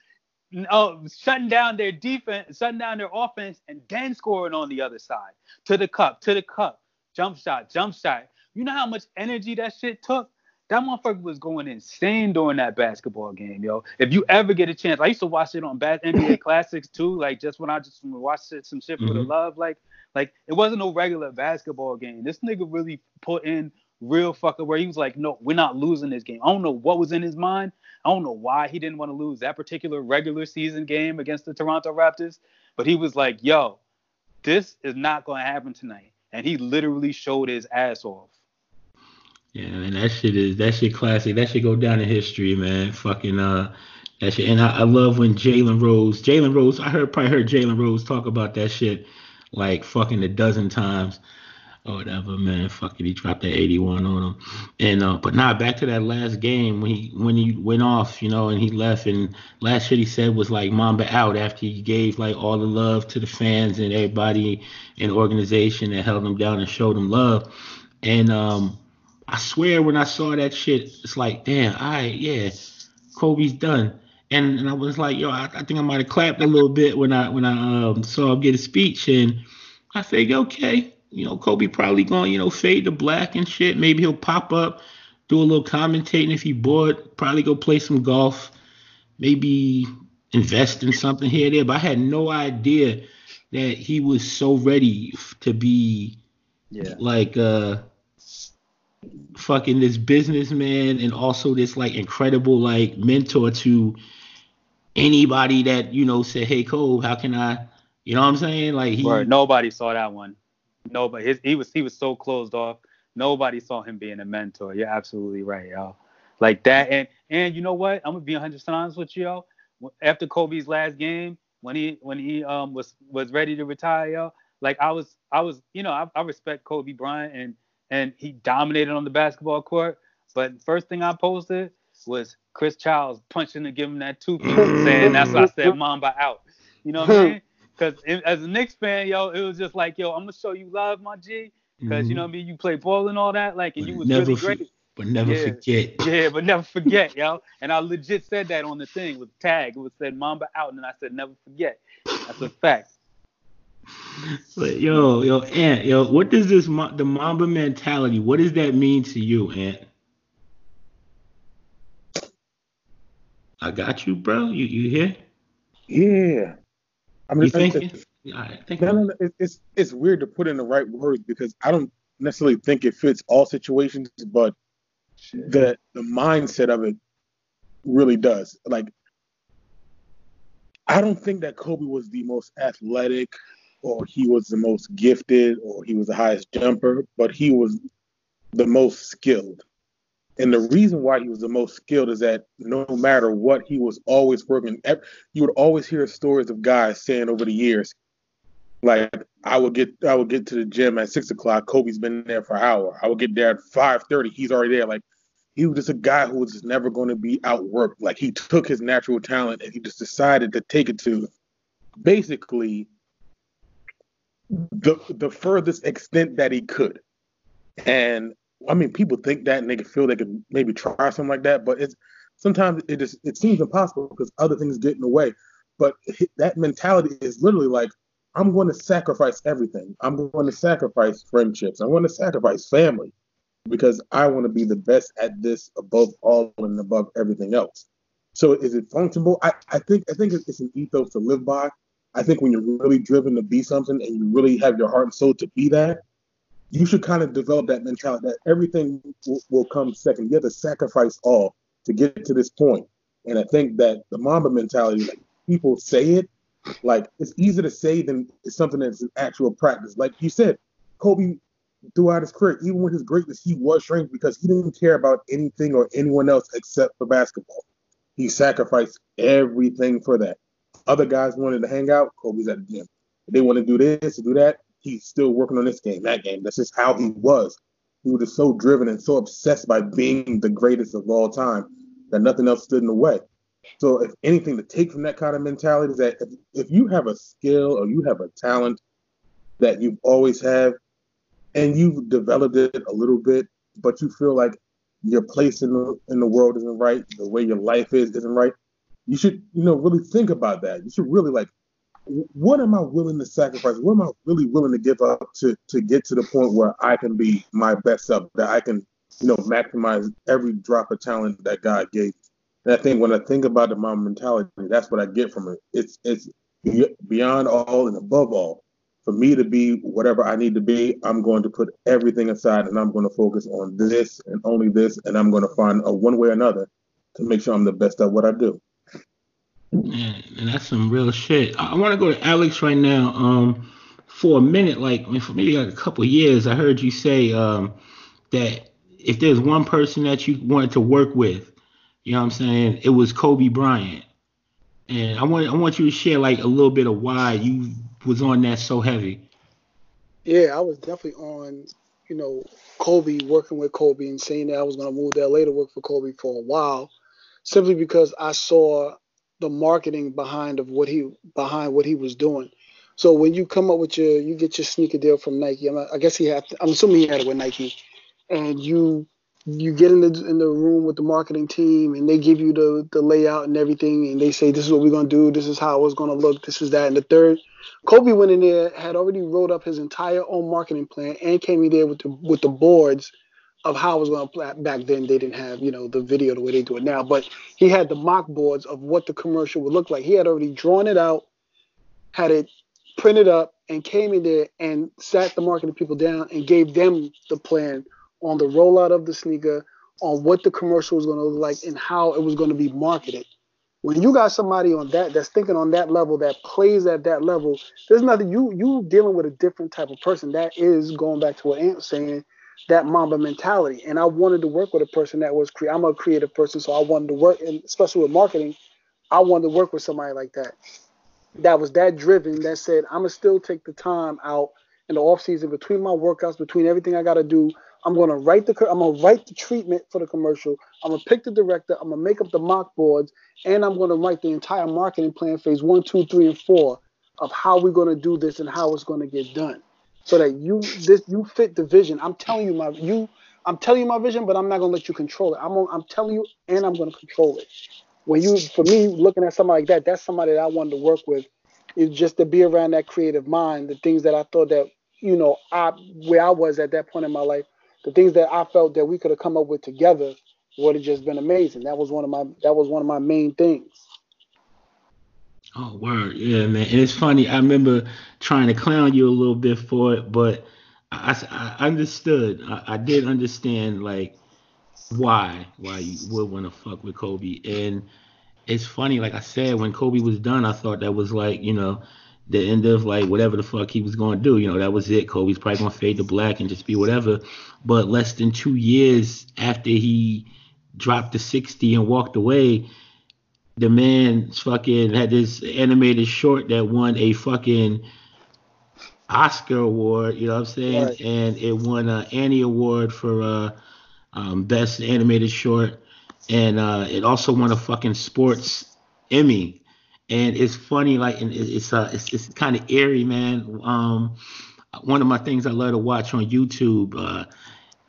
C: uh, shutting down their defense, shutting down their offense, and then scoring on the other side. To the cup, to the cup, jump shot, jump shot. You know how much energy that shit took? That motherfucker was going insane during that basketball game, yo. If you ever get a chance, I used to watch it on Bad NBA Classics too, like just when I just watched it, some shit for the
A: Mhm.
C: love, like, like it wasn't no regular basketball game. This nigga really put in real fucker where he was like, no, we're not losing this game. I don't know what was in his mind. I don't know why he didn't want to lose that particular regular season game against the Toronto Raptors, but he was like, yo, this is not going to happen tonight. And he literally showed his ass off.
A: Yeah, and that shit is that shit classic. That should go down in history, man. Fucking uh, that shit. And I, I love when Jalen Rose, Jalen Rose. I heard probably heard Jalen Rose talk about that shit like fucking a dozen times or whatever, man. Fucking he dropped that 81 on him. And uh, but nah, back to that last game when he when he went off, you know, and he left. And last shit he said was like Mamba out after he gave like all the love to the fans and everybody in organization that held him down and showed him love. And um. I swear when I saw that shit, it's like, damn, all right, yeah, Kobe's done. And, and I was like, yo, I, I think I might have clapped a little bit when I when I um, saw him get a speech, and I figured, okay, you know, Kobe probably gonna you know fade to black and shit. Maybe he'll pop up, do a little commentating if he bored. Probably go play some golf, maybe invest in something here or there. But I had no idea that he was so ready to be
C: Yeah.
A: like uh fucking this businessman and also this like incredible like mentor to anybody that you know said hey Cole how can I you know what I'm saying like he
C: Word. Nobody saw that one. Nobody. His, he was he was so closed off. Nobody saw him being a mentor. You're absolutely right, y'all. Like that, and and you know what? I'm gonna be 100 percent honest with you, yo. After Kobe's last game, when he when he um was was ready to retire, y'all. like I was I was you know I, I respect Kobe Bryant and and he dominated on the basketball court. But first thing I posted was Chris Childs punching and giving that two piece, saying that's why I said Mamba out. You know what I mean? Because as a Knicks fan, yo, it was just like, yo, I'm gonna show you love, my G. Because you mm-hmm. know what I mean, you play ball and all that, like, and
A: But
C: you was
A: never
C: really
A: for-
C: great.
A: but never
C: Yeah.
A: forget
C: Yeah, but never forget, yo. And I legit said that on the thing with tag. It was said Mamba out, and I said never forget. That's a fact.
A: But yo yo Ant, yo what does this the Mamba mentality what does that mean to you Ant? I got you bro you you here
D: Yeah. I
A: you
D: mean,
A: thinking
D: it's,
A: all right think
D: no, no, no, it's it's weird to put in the right words because I don't necessarily think it fits all situations, but the the mindset of it really does. Like I don't think that Kobe was the most athletic or he was the most gifted or he was the highest jumper, but he was the most skilled. And the reason why he was the most skilled is that no matter what, he was always working. You would always hear stories of guys saying over the years, like I would get I would get to the gym at six o'clock. Kobe's been there for an hour. I would get there at five thirty. He's already there. Like he was just a guy who was just never going to be outworked. Like he took his natural talent and he just decided to take it to basically the the furthest extent that he could. And I mean, people think that and they feel they could maybe try something like that, but it's sometimes it just it seems impossible because other things get in the way. But that mentality is literally like, I'm going to sacrifice everything. I'm going to sacrifice friendships. I'm going to sacrifice family because I want to be the best at this above all and above everything else. So is it functional? I, I think I think it's an ethos to live by. I think when you're really driven to be something and you really have your heart and soul to be that, you should kind of develop that mentality that everything will, come second. You have to sacrifice all to get to this point. And I think that the Mamba mentality, like people say it, like it's easier to say than it's something that's an actual practice. Like you said, Kobe throughout his career, even with his greatness, he was strange because he didn't care about anything or anyone else except for basketball. He sacrificed everything for that. Other guys wanted to hang out, Kobe's at the gym. If they want to do this, to do that, he's still working on this game, that game. That's just how he was. He was just so driven and so obsessed by being the greatest of all time that nothing else stood in the way. So, if anything to take from that kind of mentality is that if, if you have a skill or you have a talent that you've always had and you've developed it a little bit, but you feel like your place in the in the world isn't right, the way your life is isn't right, you should, you know, really think about that. You should really like what am I willing to sacrifice? What am I really willing to give up to to get to the point where I can be my best self, that I can, you know, maximize every drop of talent that God gave. And I think when I think about the Mamba mentality, that's what I get from it. It's it's beyond all and above all. For me to be whatever I need to be, I'm going to put everything aside and I'm going to focus on this and only this, and I'm going to find a one way or another to make sure I'm the best at what I do.
A: Man, and that's some real shit. I, want to go to Alex right now. Um, for a minute, like I mean, for maybe like a couple years, I heard you say um, that if there's one person that you wanted to work with, you know what I'm saying, it was Kobe Bryant. And I want I want you to share like a little bit of why you was on that so heavy.
B: Yeah, I was definitely on, you know, Kobe working with Kobe and saying that I was gonna move there later work for Kobe for a while, simply because I saw the marketing behind of what he behind what he was doing. So when you come up with your you get your sneaker deal from Nike, I'm, i guess he had. To, I'm assuming he had it with Nike, and you you get in the in the room with the marketing team, and they give you the the layout and everything, and they say this is what we're gonna do, this is how it's gonna look, this is that, and the third. Kobe went in there, had already wrote up his entire own marketing plan, and came in there with the with the boards of how it was going to play. Back then, they didn't have you know the video the way they do it now, but he had the mock boards of what the commercial would look like. He had already drawn it out, had it printed up, and came in there and sat the marketing people down and gave them the plan on the rollout of the sneaker, on what the commercial was going to look like, and how it was going to be marketed. When you got somebody on that that's thinking on that level, that plays at that level, there's nothing you you dealing with a different type of person. That is going back to what Ant saying that Mamba mentality. And I wanted to work with a person that was cre- I'm a creative person, so I wanted to work, and especially with marketing, I wanted to work with somebody like that. That was that driven. That said, I'm gonna still take the time out in the off season between my workouts, between everything I gotta do. I'm gonna write the I'm gonna write the treatment for the commercial. I'm gonna pick the director. I'm gonna make up the mock boards, and I'm gonna write the entire marketing plan, phase one, two, three, and four, of how we're gonna do this and how it's gonna get done so that you this you fit the vision. I'm telling you my you I'm telling you my vision, but I'm not gonna let you control it. I'm I'm telling you, and I'm gonna control it. When you for me looking at somebody like that, that's somebody that I wanted to work with. Is just to be around that creative mind, the things that I thought that you know I where I was at that point in my life, the things that I felt that we could have come up with together would have just been amazing. That was one of my that was one of my main things.
A: Oh, word. Yeah, man. And it's funny. I remember trying to clown you a little bit for it, but I, I understood. I, I, did understand, like, why why you would want to fuck with Kobe. And it's funny. Like I said, when Kobe was done, I thought that was like you know the end of like whatever the fuck he was to do. You know, that was it. Kobe's probably to fade to black and just be whatever. But less than two years after he dropped the 60 and walked away, the man fucking had this animated short that won a fucking Oscar award. You know what I'm saying? Right. And it won an Annie Award for uh, um, best animated short, and uh, it also won a fucking sports Emmy and it's funny, like, and it's uh, it's, it's kind of eerie, man. Um, one of my things I love to watch on YouTube, uh,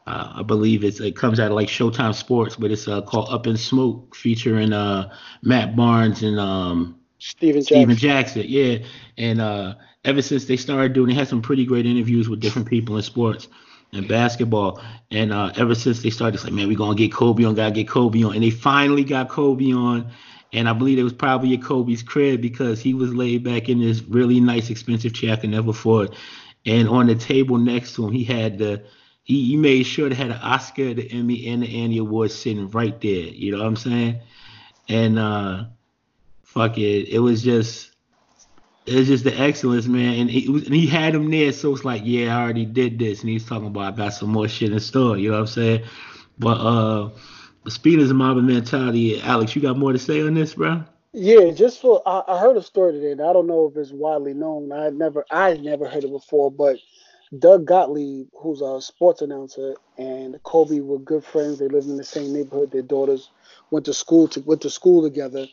A: uh, I believe it's it comes out of like Showtime Sports, but it's uh, called All the Smoke, featuring uh Matt Barnes and um
B: Stephen
A: Jackson. Stephen Jackson, yeah. And uh, ever since they started doing, they had some pretty great interviews with different people in sports and basketball. And uh, ever since they started, it's like, man, we're gonna get Kobe on, gotta get Kobe on, and they finally got Kobe on and I believe it was probably at Kobe's crib because he was laid back in this really nice, expensive chair I can never afford. And on the table next to him, he had the he, he made sure to have the Oscar, the Emmy, and the Annie Award sitting right there. You know what I'm saying? And uh, fuck it, it was just it was just the excellence, man. And he, was, and he had him there, so it's like, yeah, I already did this, and he's talking about I got some more shit in store. You know what I'm saying? But uh speed is a mob mentality. Alex, you got more to say on this, bro?
B: Yeah, just for I, I heard a story today, I don't know if it's widely known. I never I never heard it before, but Doug Gottlieb, who's a sports announcer, and Kobe were good friends. They lived in the same neighborhood. Their daughters went to school to went to school together,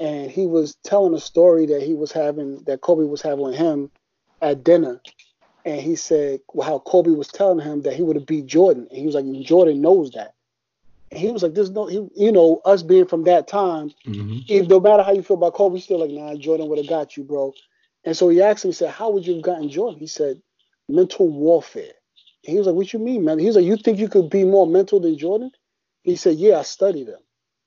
B: and he was telling a story that he was having that Kobe was having with him at dinner, and he said how Kobe was telling him that he would have beat Jordan, and he was like, Jordan knows that he was like, "There's no, he, you know, us being from that time, mm-hmm. if no matter how you feel about Kobe, still like, nah, Jordan would have got you, bro." And so he asked him, he said, "How would you have gotten Jordan?" He said, "Mental warfare." he was like, "What you mean, man?" He was like, "You think you could be more mental than Jordan?" He said, "Yeah, I studied him."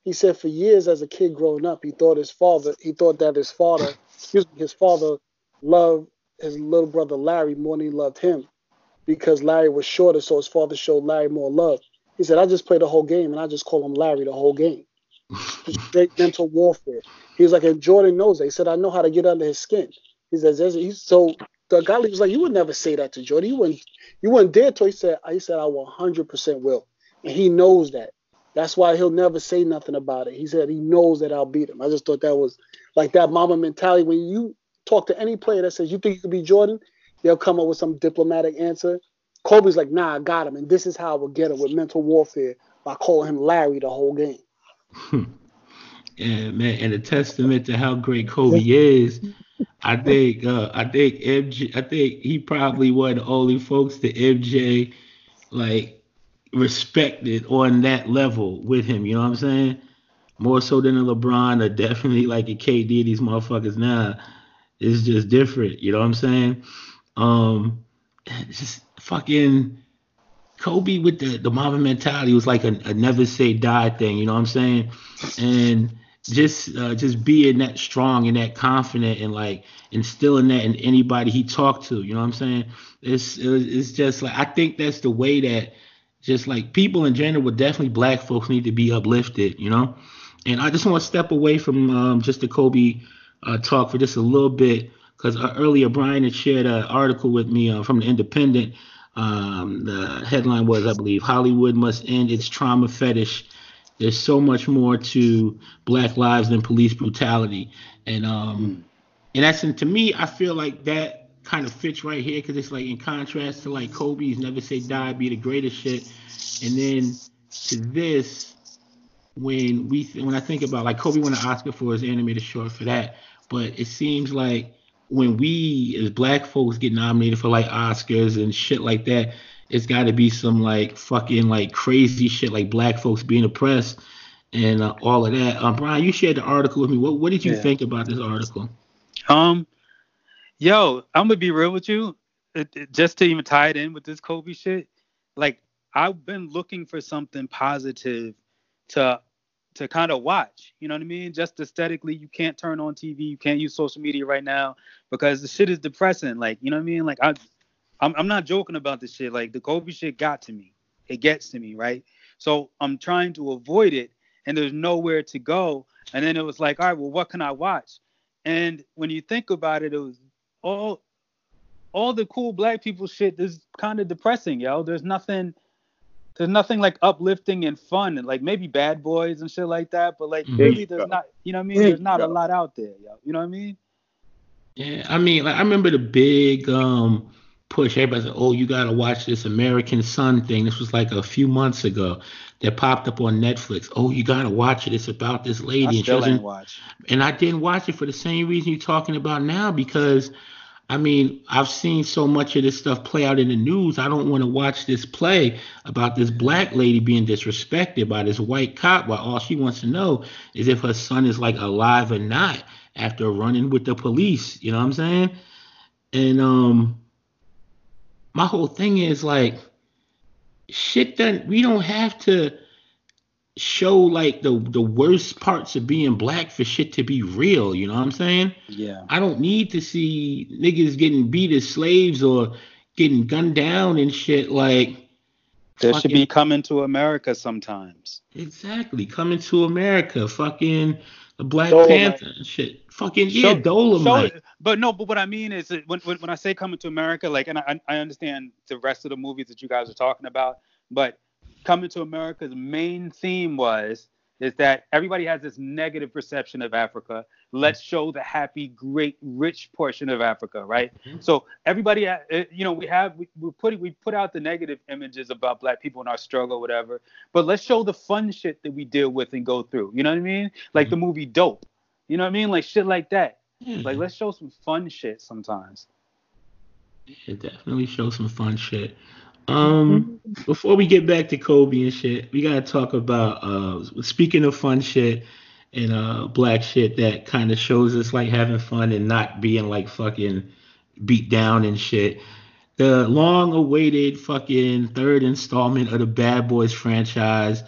B: He said, for years as a kid growing up, he thought his father, he thought that his father, excuse me, his father loved his little brother Larry more than he loved him, because Larry was shorter, so his father showed Larry more love. He said, I just play the whole game and I just call him Larry the whole game. Just straight mental warfare. He was like, and Jordan knows that. He said, I know how to get under his skin. He says, he's so the guy was like, you would never say that to Jordan. You wouldn't, you wouldn't dare to. He said, he said, I will 100% will. And he knows that. That's why he'll never say nothing about it. He said he knows that I'll beat him. I just thought that was like that Mamba mentality. When you talk to any player that says you think you could be Jordan, they'll come up with some diplomatic answer. Kobe's like, nah, I got him, and this is how I will get him with mental warfare by calling him Larry the whole game. Hmm.
A: yeah, man, and a testament to how great Kobe is. I think uh, I think MJ I think he probably one of the only folks that MJ like respected on that level with him. You know what I'm saying? More so than a LeBron or definitely like a KD. These motherfuckers now, it's just different. You know what I'm saying? Um, just fucking Kobe with the the Mamba mentality was like a, a, never say die thing, you know what I'm saying? And just uh, just being that strong and that confident and like instilling that in anybody he talked to, you know what I'm saying? It's it's just like I think that's the way that just like people in general, definitely black folks need to be uplifted, you know. And I just want to step away from um, just the Kobe uh, talk for just a little bit because uh, earlier Brian had shared an article with me uh, from the Independent um, the headline was, I believe, Hollywood must end its trauma fetish. There's so much more to Black lives than police brutality, and um, in essence, to me, I feel like that kind of fits right here because it's like in contrast to like Kobe's "Never Say Die" be the greatest shit, and then to this, when we th- when I think about like Kobe won an Oscar for his animated short for that, but it seems like when we as black folks get nominated for like Oscars and shit like that, it's got to be some like fucking like crazy shit like black folks being oppressed and uh, all of that. Um, Brian, you shared the article with me. What what did you yeah. think about this article?
C: Um, yo, I'm gonna be real with you. It, it, just to even tie it in with this Kobe shit, like I've been looking for something positive to to kind of watch. You know what I mean? Just aesthetically, you can't turn on TV, you can't use social media right now because the shit is depressing. Like, you know what I mean? Like, I, I'm, I'm not joking about this shit. Like, the Kobe shit got to me. It gets to me, right? So I'm trying to avoid it, and there's nowhere to go And then it was like, all right, well, what can I watch? And when you think about it, it was all all the cool black people shit is kind of depressing, yo. There's nothing there's nothing like uplifting and fun and like maybe bad boys and shit like that, but like
A: Mhm.
C: really there's not you know what I mean?
D: There
C: There's
D: you
C: not a lot out there, yo. You know what I mean?
A: Yeah, I mean, like I remember the big um push. Everybody said, "Oh, you gotta watch this American Son thing." This was like a few months ago. That popped up on Netflix. Oh, you gotta watch it. It's about this lady.
C: I
A: and
C: still ain't watch.
A: and I didn't watch it for the same reason you're talking about now because I mean I've seen so much of this stuff play out in the news. I don't want to watch this play about this black lady being disrespected by this white cop while all she wants to know is if her son is like alive or not after running with the police. You know what I'm saying? And um my whole thing is like shit that we don't have to show like the the worst parts of being black for shit to be real. You know what I'm saying?
C: Yeah.
A: I don't need to see niggas getting beat as slaves or getting gunned down and shit. Like
C: There should be coming to America sometimes.
A: exactly coming to America, fucking the Black
B: Dolomite.
A: Panther and shit. Fucking yeah,
C: Show-
A: Dolomite.
C: So, but no, but what I mean is that when, when when I say coming to America, like, and I I understand the rest of the movies that you guys are talking about, but coming to America's main theme was is that everybody has this negative perception of Africa. Let's show the happy, great, rich portion of Africa, right?
A: Mhm.
C: So everybody, uh, uh, you know, we have we, we put we put out the negative images about black people in our struggle, whatever. But let's show the fun shit that we deal with and go through. You know what I mean? Like the movie Dope. You know what I mean? Like shit like that.
A: Yeah,
C: Like let's show some fun shit sometimes.
A: it definitely show some fun shit. Um, before we get back to Kobe and shit, we gotta talk about uh speaking of fun shit and uh black shit that kind of shows us like having fun and not being like fucking beat down and shit. The long awaited fucking third installment of the Bad Boys franchise,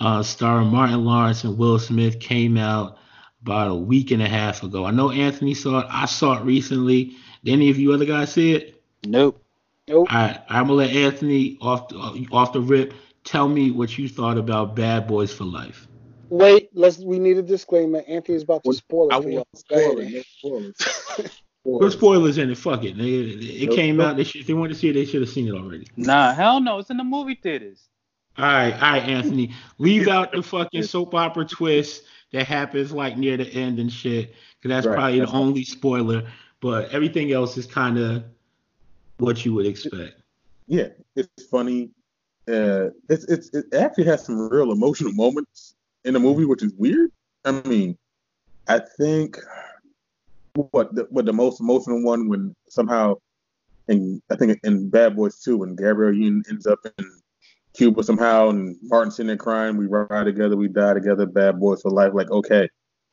A: uh starring Martin Lawrence and Will Smith came out about a week and a half ago. I know Anthony saw it. I saw it recently. Did any of you other guys see it?
C: Nope.
B: Nope.
A: All right, I'm gonna let Anthony off the, off the rip. Tell me what you thought about Bad Boys for Life.
B: Wait, let's. We need a disclaimer. Anthony's about to
D: Well,
B: spoil
D: I
B: it for y'all.
D: won't spoil
B: ahead.
D: it. No spoilers.
A: Put spoilers in it. Fuck it. They- It
D: Nope,
A: came
D: nope.
A: out. They should, if they wanted to see it, they should have seen it already.
C: Nah, hell no. It's in the movie theaters.
A: All right, all right, Anthony. Leave out the fucking soap opera twist that happens like near the end and shit, because that's
D: Right,
A: probably
D: that's
A: the only spoiler. But everything else is kind of what you would expect.
D: yeah, it's funny. Uh, it's it's it actually has some real emotional moments in the movie, which is weird. I mean, I think what the, what the most emotional one when somehow, and I think in Bad Boys 2, when Gabrielle Union ends up in Cuba somehow, and Martin sitting there crying, "We ride together, we die together, Bad Boys for life." Like, okay,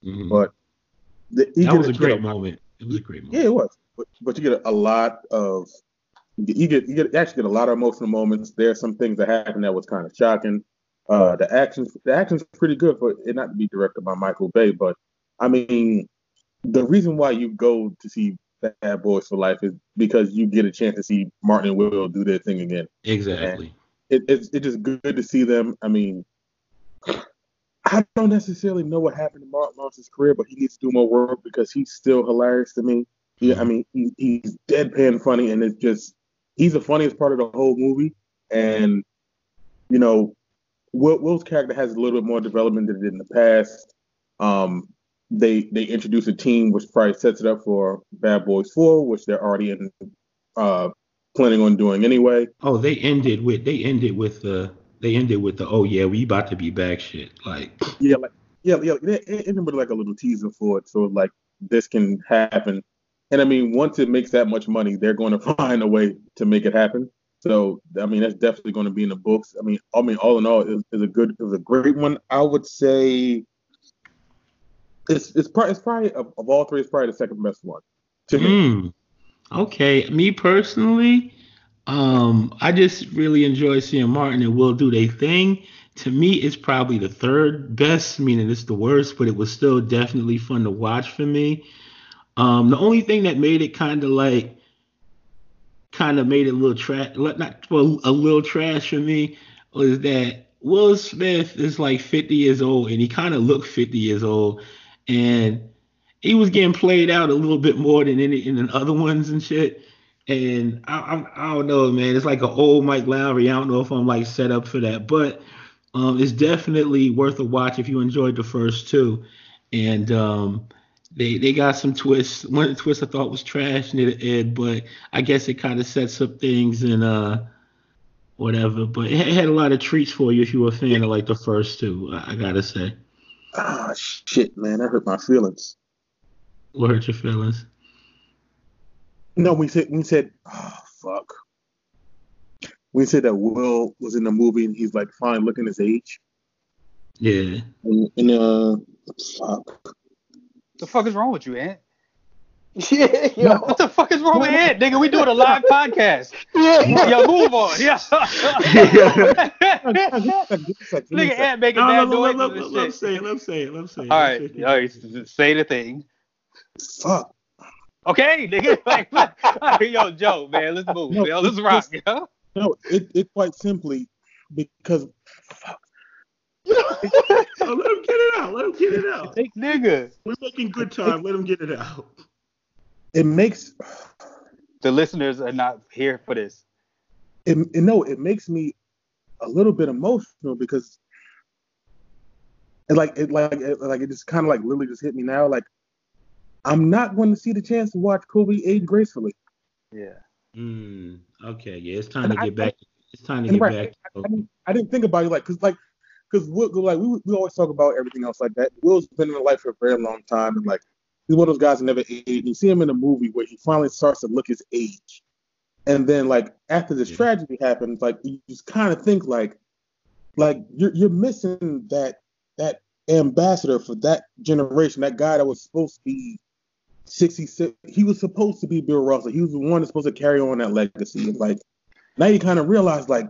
A: Mhm.
D: but the,
A: that was a great moment. It was a great moment.
D: yeah, it was. But, but you get a, a lot of you get you get you actually get a lot of emotional moments. There are some things that happened that was kind of shocking. Uh, the action the action's pretty good for it not to be directed by Michael Bay, but I mean the reason why you go to see Bad Boys for Life is because you get a chance to see Martin and Will do their thing again.
A: Exactly.
D: It, it's it's just good to see them. I mean, I don't necessarily know what happened to Martin Lawrence's career, but he needs to do more work because he's still hilarious to me. Yeah, I mean, he, he's deadpan funny, and it's just he's the funniest part of the whole movie. And you know, Will, Will's character has a little bit more development than it did in the past. Um, they they introduce a team which probably sets it up for Bad Boys Four, which they're already in, uh, planning on doing anyway.
A: Oh, they ended with they ended with the they ended with the oh yeah we about to be back shit like
D: Yeah, like yeah, yeah, it, ended with like a little teaser for it, so like this can happen. And I mean, once it makes that much money, they're going to find a way to make it happen. So I mean, that's definitely going to be in the books. I mean, I mean, all in all, is a good, is a great one. I would say it's it's probably it's probably of, of all three, it's probably the second best one to me.
A: Mm. Okay, me personally, um, I just really enjoy seeing Martin and Will do their thing. To me, it's probably the third best, meaning it's the worst, but it was still definitely fun to watch for me. Um, the only thing that made it kind of like, kind of made it a little trash, not well, a little trash for me, was that Will Smith is like 50 years old, and he kind of looked 50 years old, and he was getting played out a little bit more than any in the other ones and shit. And I, I, I don't know, man. It's like an old Mike Lowrey. I don't know if I'm like set up for that, but um, it's definitely worth a watch if you enjoyed the first two. And um, they they got some twists. One of the twists I thought was trash near the end, but I guess it kind of sets up things and uh whatever. But it had a lot of treats for you if you were a fan of like the first two. I, I gotta say.
D: Ah, shit, man, that hurt my feelings.
A: What hurt your feelings?
D: No, we said we said, oh fuck. We said that Will was in the movie and he's like finally looking his age.
A: Yeah.
D: And, and uh, fuck.
C: What the fuck is wrong with you, Ant?
B: Yeah, yo.
C: What the fuck is wrong with Ant, nigga? We doing a live podcast.
B: Yeah.
C: Yo, move on. Yeah. nigga, Ant making
A: No,
C: bad
A: no, let, let,
C: noises
A: let, let say it. Let him say it. Let him say it.
C: All
A: Let him
C: right,
A: say it.
C: all right, say the thing.
D: Fuck.
C: Okay, nigga. Like, all right, yo, Joe, man, let's move.
D: No,
C: yo, let's rock, yo.
D: No, it, it quite simply because
A: Oh, let him get it out. Let him get it out.
C: Nigga.
A: We're making good time. Let him get it out.
D: it makes
C: The listeners are not here for this.
D: it, it no, it makes me a little bit emotional because it like it like it, like it just kind of like literally just hit me now. Like I'm not going to see the chance to watch Kobe age gracefully.
C: Yeah.
A: Mm, okay, yeah, it's time
D: And
A: to
D: I-
A: get back. It's time to get
D: right,
A: back.
D: I didn't, I didn't think about it like because like because like we we always talk about everything else like that. Will's been in the life for a very long time and like he's one of those guys that never aged. You see him in a movie where he finally starts to look his age, and then like after this tragedy happens, like you just kind of think like like you're you're missing that that ambassador for that generation, that guy that was supposed to be 66. He was supposed to be Bill Russell. He was the one that's supposed to carry on that legacy. And like now you kind of realize like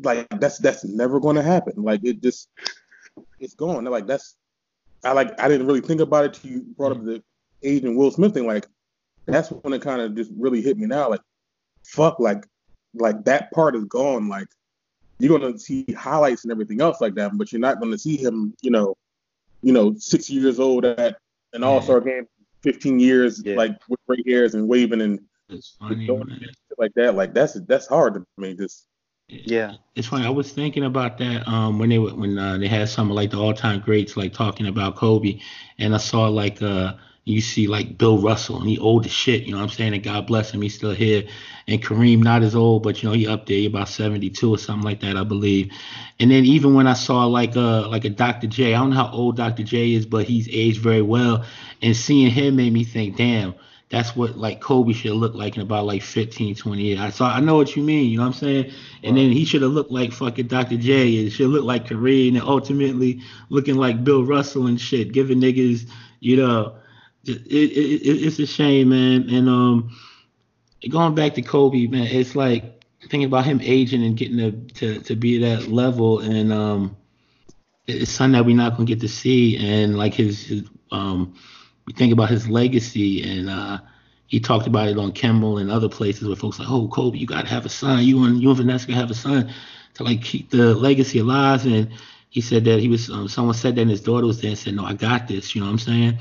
D: like that's that's never going to happen. Like it just it's gone. Like that's I like I didn't really think about it till you brought up mm-hmm. the age and Will Smith thing. Like that's when it kind of just really hit me now. Like fuck, like like that part is gone. Like you're gonna see highlights and everything else like that, but you're not gonna see him, you know, you know, six years old at an All Star game, 15 years,
C: Yeah.
D: like with gray hairs and waving and
A: It's funny,
D: Don't-
A: man.
D: shit like that. Like that's that's hard to me. Just
C: Yeah.
A: It's funny. I was thinking about that um, when they were when uh, they had some of like the all time greats like talking about Kobe, and I saw like uh you see like Bill Russell and he old as shit. You know what I'm saying? And God bless him, he's still here. And Kareem not as old, but you know he up there, he about 72 or something like that, I believe. And then even when I saw like uh like a Dr. J, I don't know how old Dr. J is, but he's aged very well. And seeing him made me think, damn. That's what like Kobe should look like in about like 15, 20 years. I saw I know what you mean, you know what I'm saying? And then he should have looked like fucking Dr. J. It should look like Kareem and ultimately looking like Bill Russell and shit, giving niggas, you know, it, it, it, it's a shame, man. And um, going back to Kobe, man, it's like thinking about him aging and getting to to, to be that level, and um, it's something that we're not gonna get to see. And like his, his um, we think about his legacy and uh he talked about it on Kimmel and other places where folks like, oh, Kobe, you gotta have a son. You and you and Vanessa gotta have a son to like keep the legacy alive. And he said that he was. Um, someone said that and his daughter was there and said, no, I got this. You know what I'm saying?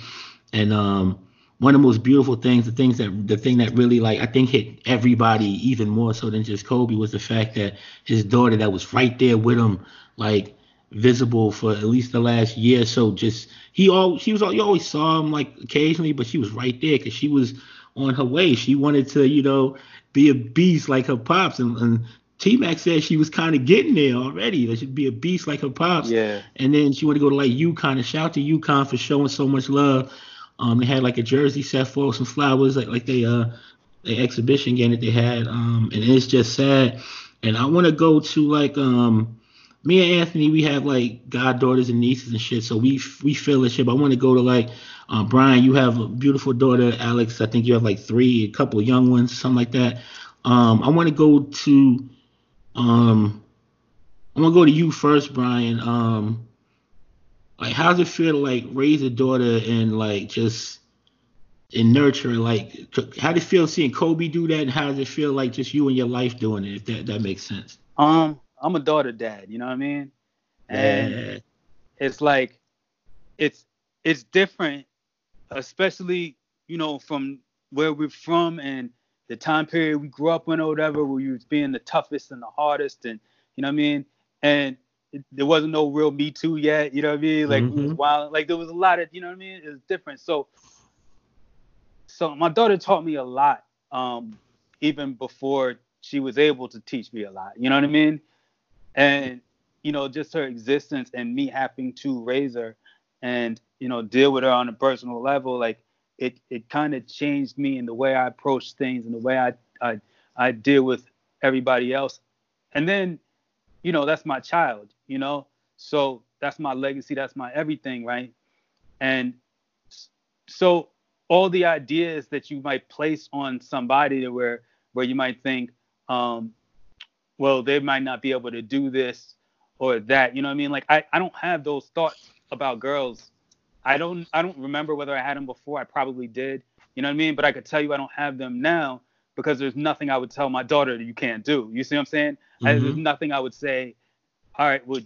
A: And um, one of the most beautiful things, the things that the thing that really like I think hit everybody even more so than just Kobe was the fact that his daughter that was right there with him, like visible for at least the last year or so. Just he all she was all you always saw him like occasionally, but she was right there because she was on her way. She wanted to, you know, be a beast like her pops. And, and T Mac said she was kind of getting there already. That she'd be a beast like her pops.
C: Yeah.
A: And then she wanted to go to like UConn and shout to UConn for showing so much love. Um, they had like a jersey set for some flowers, like like they uh the exhibition game that they had. Um, and it's just sad. And I want to go to like um me and Anthony, we have like goddaughters and nieces and shit, so we we feel this shit. But I want to go to like uh, Brian. You have a beautiful daughter, Alex. I think you have like three, a couple young ones, something like that. Um, I want to go to um, I'm gonna go to you first, Brian. Um, like, how's it feel to like raise a daughter and like just and nurture? Like, how does it feel seeing Kobe do that, and how does it feel like just you and your life doing it? If that that makes sense.
C: Um, I'm a daughter dad, you know what I mean? and
A: Yeah.
C: it's like it's it's different, especially you know from where we're from and the time period we grew up in or whatever, where you was being the toughest and the hardest, and you know what I mean, and it, there wasn't no real Me Too yet, you know what I mean, like
A: Mhm.
C: wild, like there was a lot of you know what I mean, it was different. So so my daughter taught me a lot, um, even before she was able to teach me a lot. You know what I mean? And you know, just her existence and me having to raise her and you know deal with her on a personal level, like it it kind of changed me in the way I approach things and the way I I I deal with everybody else. And then, you know, that's my child. You know, so that's my legacy. That's my everything, right? And so all the ideas that you might place on somebody where where you might think um well they might not be able to do this or that you know what i mean like i, I don't have those thoughts about girls i don't i don't remember whether i had them before i probably did you know what i mean but i could tell you i don't have them now because there's nothing i would tell my daughter that you can't do you see what i'm saying I, there's
A: Mhm.
C: nothing i would say all right, well,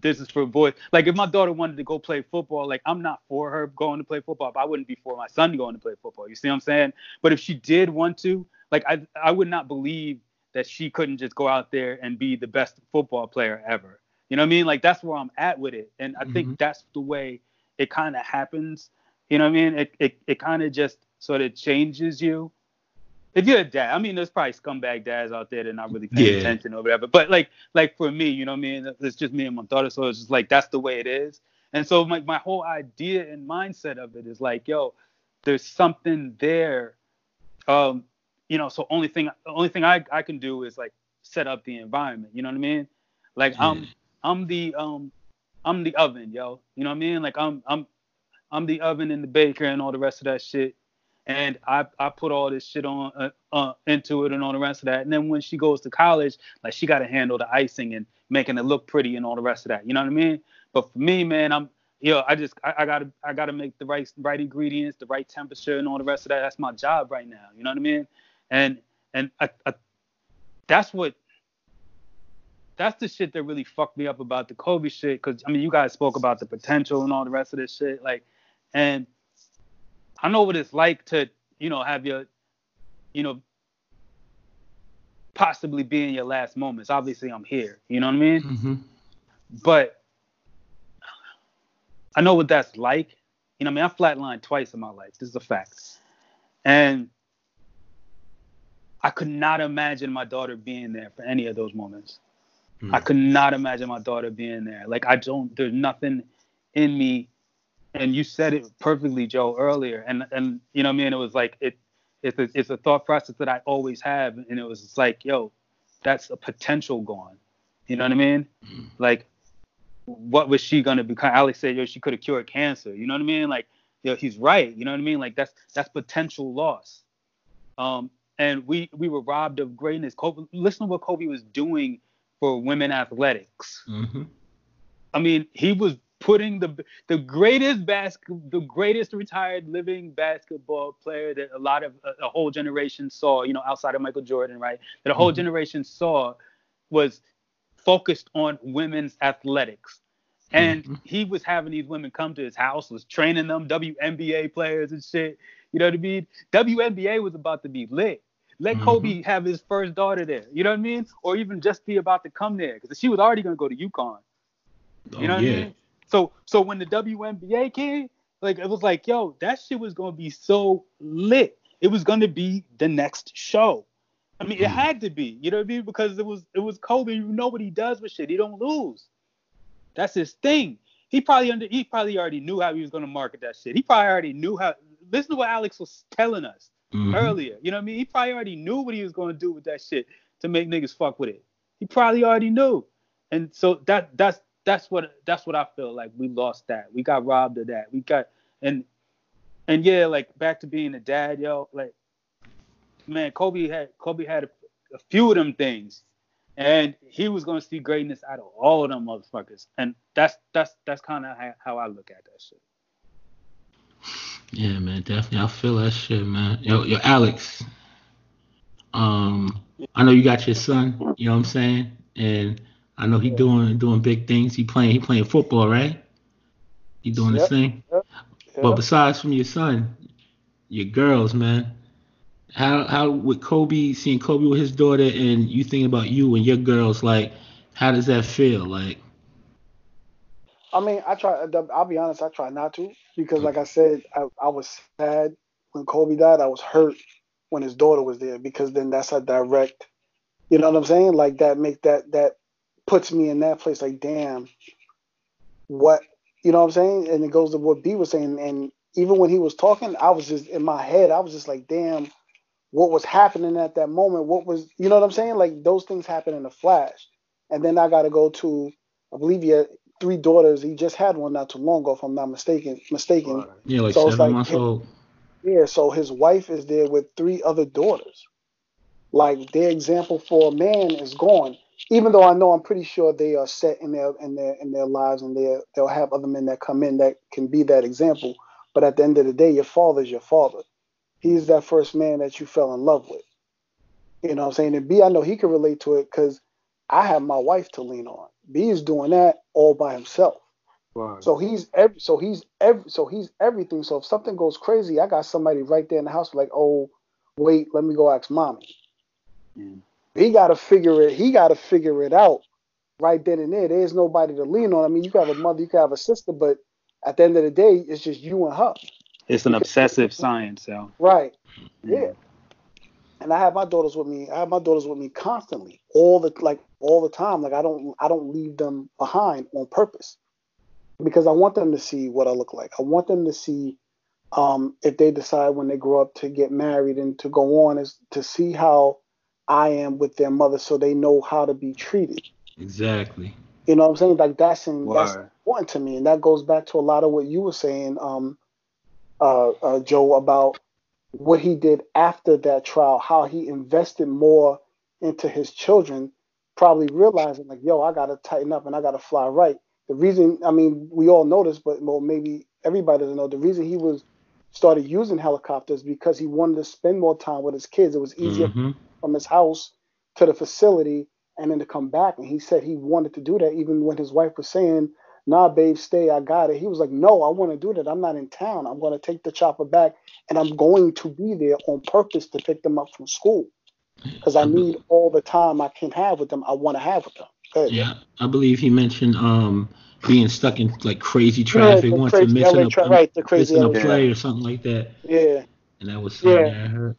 C: this is for boys. Like if my daughter wanted to go play football, like I'm not for her going to play football, but I wouldn't be for my son going to play football. You see what I'm saying? But if she did want to, like I I would not believe that she couldn't just go out there and be the best football player ever. You know what I mean? Like that's where I'm at with it. And I think
A: Mhm.
C: that's the way it kind of happens. You know what I mean? It it, it kind of just sort of changes you. If you're a dad, I mean, there's probably scumbag dads out there that are not really paying
A: Yeah.
C: attention or whatever. But like, like for me, you know what I mean? It's just me and my daughter, so it's just like that's the way it is. And so my my whole idea and mindset of it is like, yo, there's something there. Um, you know, so only thing the only thing I I can do is like set up the environment. You know what I mean? Like I'm I'm the um I'm the oven, yo. You know what I mean? Like I'm I'm I'm the oven and the baker and all the rest of that shit. And I I put all this shit on uh, uh, into it and all the rest of that. And then when she goes to college, like she got to handle the icing and making it look pretty and all the rest of that. You know what I mean? But for me, man, I'm yo, I just I, I gotta I gotta make the right right ingredients, the right temperature and all the rest of that. That's my job right now. You know what I mean? And and I, I, that's what that's the shit that really fucked me up about the Kobe shit. Cause I mean, you guys spoke about the potential and all the rest of this shit. Like, and I know what it's like to, you know, have your, you know, possibly be in your last moments. Obviously, I'm here. You know what I mean?
A: Mhm.
C: But I know what that's like. You know, what I mean, I flatlined twice in my life. This is a fact. And I could not imagine my daughter being there for any of those moments.
A: Mm.
C: I could not imagine my daughter being there. Like I don't there's nothing in me and you said it perfectly, Joe, earlier. And and you know what I mean? It was like it it's a it's a thought process that I always have. And it was like, yo, that's a potential gone. You know what I mean?
A: Mm.
C: Like what was she gonna become? Alex said, yo, she could have cured cancer. You know what I mean? Like, yo, he's right. You know what I mean? Like that's that's potential loss. Um, and we we were robbed of greatness. Kobe, listen to what Kobe was doing for women athletics.
A: Mhm.
C: I mean, he was putting the the greatest basket, the greatest retired living basketball player that a lot of a, a whole generation saw. You know, outside of Michael Jordan, right? That a whole
A: Mhm.
C: generation saw was focused on women's athletics. And
A: Mhm.
C: he was having these women come to his house, was training them, WNBA players and shit. You know what I mean? WNBA was about to be lit. Let
A: Mhm.
C: Kobe have his first daughter there. You know what I mean? Or even just be about to come there because she was already gonna go to UConn.
A: Oh,
C: You know what
A: yeah.
C: I mean? So so when the WNBA came, like it was like, yo, that shit was gonna be so lit. It was gonna be the next show. I mean, it
A: Mhm.
C: had to be. You know what I mean? Because it was it was Kobe. You know what he does with shit. He don't lose. That's his thing. He probably under he probably already knew how he was gonna market that shit. He probably already knew how. Listen to what Alex was telling us
A: Mhm.
C: earlier. You know what I mean? He probably already knew what he was going to do with that shit to make niggas fuck with it. He probably already knew. And so that that's that's what that's what I feel like we lost that. We got robbed of that. We got and and yeah, like back to being a dad, yo, like man, Kobe had Kobe had a, a few of them things. And he was gonna see greatness out of all of them motherfuckers. And that's that's that's kind of how, how I look at that shit.
A: Yeah, man, definitely. I feel that shit, man. Yo, yo, Alex. Um, I know you got your son. You know what I'm saying, and I know he doing doing big things. He playing he playing football, right? He doing
B: Yep,
A: his thing.
B: yep,
A: But besides from your son, your girls, man. How how with Kobe seeing Kobe with his daughter and you thinking about you and your girls, like how does that feel? Like
B: I mean, I try. I'll be honest. I try not to because, like I said, I, I was sad when Kobe died. I was hurt when his daughter was there because then that's a direct. You know what I'm saying? Like that make that that puts me in that place. Like, damn, what you know what I'm saying? And it goes to what B was saying. And even when he was talking, I was just in my head. I was just like, damn, what was happening at that moment? What was you know what I'm saying? Like those things happen in a flash. And then I got to go to, I believe had three daughters. He just had one not too long ago, if I'm not mistaken. Mistaken.
A: yeah, like
B: So
A: seven
B: like
A: months
B: him-
A: old.
B: Yeah. So his wife is there with three other daughters. Like their example for a man is gone. Even though I know I'm pretty sure they are set in their in their in their lives and they they'll have other men that come in that can be that example. But at the end of the day, your father's your father. He's that first man that you fell in love with. You know what I'm saying? And B, I know he can relate to it because I have my wife to lean on. B is doing that all by himself.
C: Word.
B: So he's every, so he's every, so he's everything. So if something goes crazy, I got somebody right there in the house like, oh, wait, let me go ask mommy.
C: Yeah.
B: He got to figure it. He got to figure it out right then and there. There's nobody to lean on. I mean, you can have a mother, you can have a sister, but at the end of the day, it's just you and her.
C: It's an obsessive science, so
B: Right. Yeah. And I have my daughters with me. I have my daughters with me constantly, all the like all the time. Like I don't I don't leave them behind on purpose because I want them to see what I look like. I want them to see um, if they decide when they grow up to get married and to go on is to see how I am with their mother, so they know how to be treated.
A: Exactly.
B: You know what I'm saying? Like that's in, that's important to me, and that goes back to a lot of what you were saying, um, uh, uh, Joe, about what he did after that trial, how he invested more into his children, probably realizing like, yo, I gotta tighten up and I gotta fly right. The reason, I mean, we all know this, but well, maybe everybody doesn't know. The reason he was started using helicopters because he wanted to spend more time with his kids. It was easier
A: Mhm.
B: from his house to the facility and then to come back. And he said he wanted to do that even when his wife was saying, Nah, babe, stay, I got it. He was like, No, I want to do that. I'm not in town. I'm going to take the chopper back and I'm going to be there on purpose to pick them up from school because I need all the time I can have with them. I want to have with them. Good.
A: Yeah, I believe he mentioned um being stuck in like crazy traffic
B: the
A: once
B: crazy
A: and missing
B: LA
A: a,
B: right, the crazy
A: missing a play or something like that,
B: Yeah.
A: and that was something
B: Yeah.
A: I heard.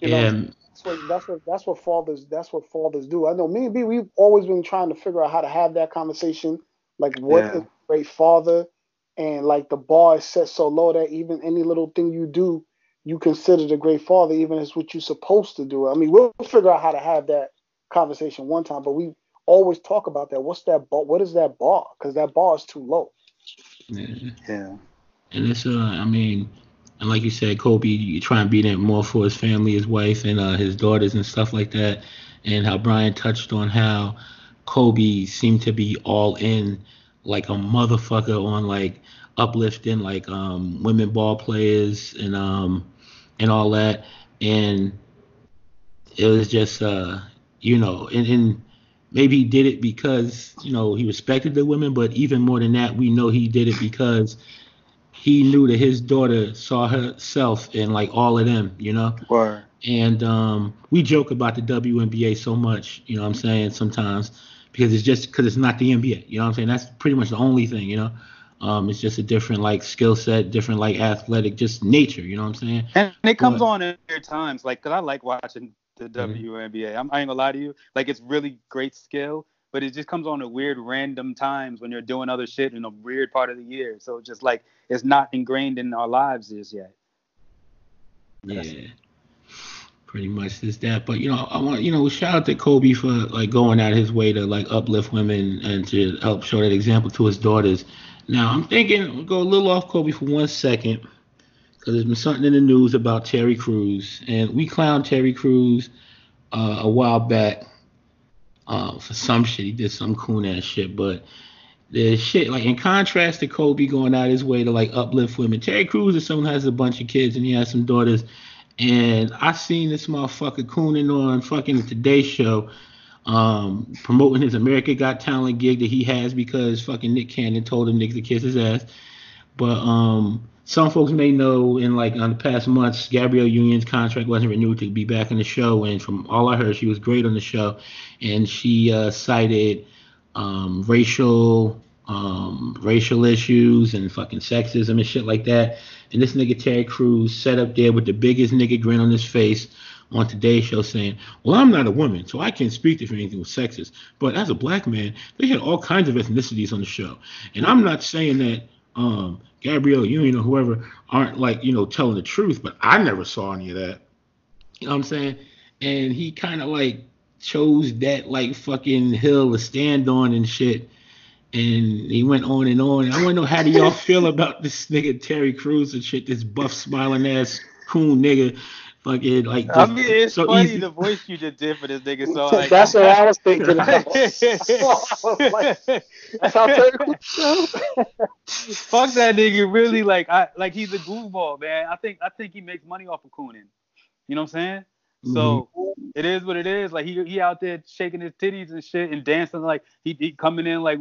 B: You know,
A: yeah,
B: that's what that's what that's what fathers that's what fathers do. I know me and B we've always been trying to figure out how to have that conversation. Like what
C: Yeah.
B: a great father and like the bar is set so low that even any little thing you do you consider the great father even as what you're supposed to do. I mean we'll figure out how to have that conversation one time, but we always talk about that. What's that bar? What is that bar? Because that bar is too low.
A: yeah.
C: Yeah.
A: And it's uh, I mean, and like you said, Kobe, you try and be there more for his family, his wife, and uh, his daughters and stuff like that. And how Brian touched on how Kobe seemed to be all in, like a motherfucker on like uplifting like um women ball players and um and all that. And it was just uh you know and, and maybe he did it because you know he respected the women but even more than that we know he did it because he knew that his daughter saw herself in like all of them you know
C: Word.
A: and um, we joke about the WNBA so much, you know what I'm saying, sometimes because it's just because it's not the NBA, you know what I'm saying? That's pretty much the only thing, you know. Um, it's just a different like skill set, different like athletic, just nature, you know what I'm saying?
C: And it comes
A: But-
C: on at weird times, like, cause I like watching the WNBA. I'm, I ain't gonna lie to you, like, it's really great skill, but it just comes on at weird, random times when you're doing other shit in a weird part of the year. So just like it's not ingrained in our lives just yet.
A: Yeah. Pretty much is that. But you know, I want you know, shout out to Kobe for like going out his way to like uplift women and to help show that example to his daughters. Now I'm thinking we'll go a little off Kobe for one second. Because there's been something in the news about Terry Crews. And we clowned Terry Crews uh, a while back uh, for some shit. He did some coon ass shit. But the shit, like in contrast to Kobe going out his way to like uplift women, Terry Crews is someone who has a bunch of kids and he has some daughters. And I seen this motherfucker cooning on fucking the Today Show um, promoting his America Got Talent gig that he has because fucking Nick Cannon told him Nick to kiss his ass. But um, some folks may know in like on the past months, Gabrielle Union's contract wasn't renewed to be back in the show, and from all I heard, she was great on the show, and she uh, cited um, racial um, racial issues and fucking sexism and shit like that. And this nigga Terry Crews sat up there with the biggest nigga grin on his face on today's show saying, Well, I'm not a woman, so I can't speak if anything was sexist. But as a black man, they had all kinds of ethnicities on the show. And I'm not saying that um, Gabrielle Union or whoever aren't like, you know, telling the truth, but I never saw any of that. You know what I'm saying? And he kind of like chose that like fucking hill to stand on and shit. And he went on and on. I want to know how do y'all feel about this nigga Terry Crews and shit, this buff smiling ass coon nigga fucking like.
C: I mean, it's so funny easy. the voice you just did for this nigga. So like,
B: that's what I was thinking. About. that's how
C: terrible. Fuck that nigga. Really, like, I like he's a goofball, man. I think I think he makes money off of cooning. You know what I'm saying? So mm-hmm. it is what it is. Like he he out there shaking his titties and shit and dancing like he, he coming in like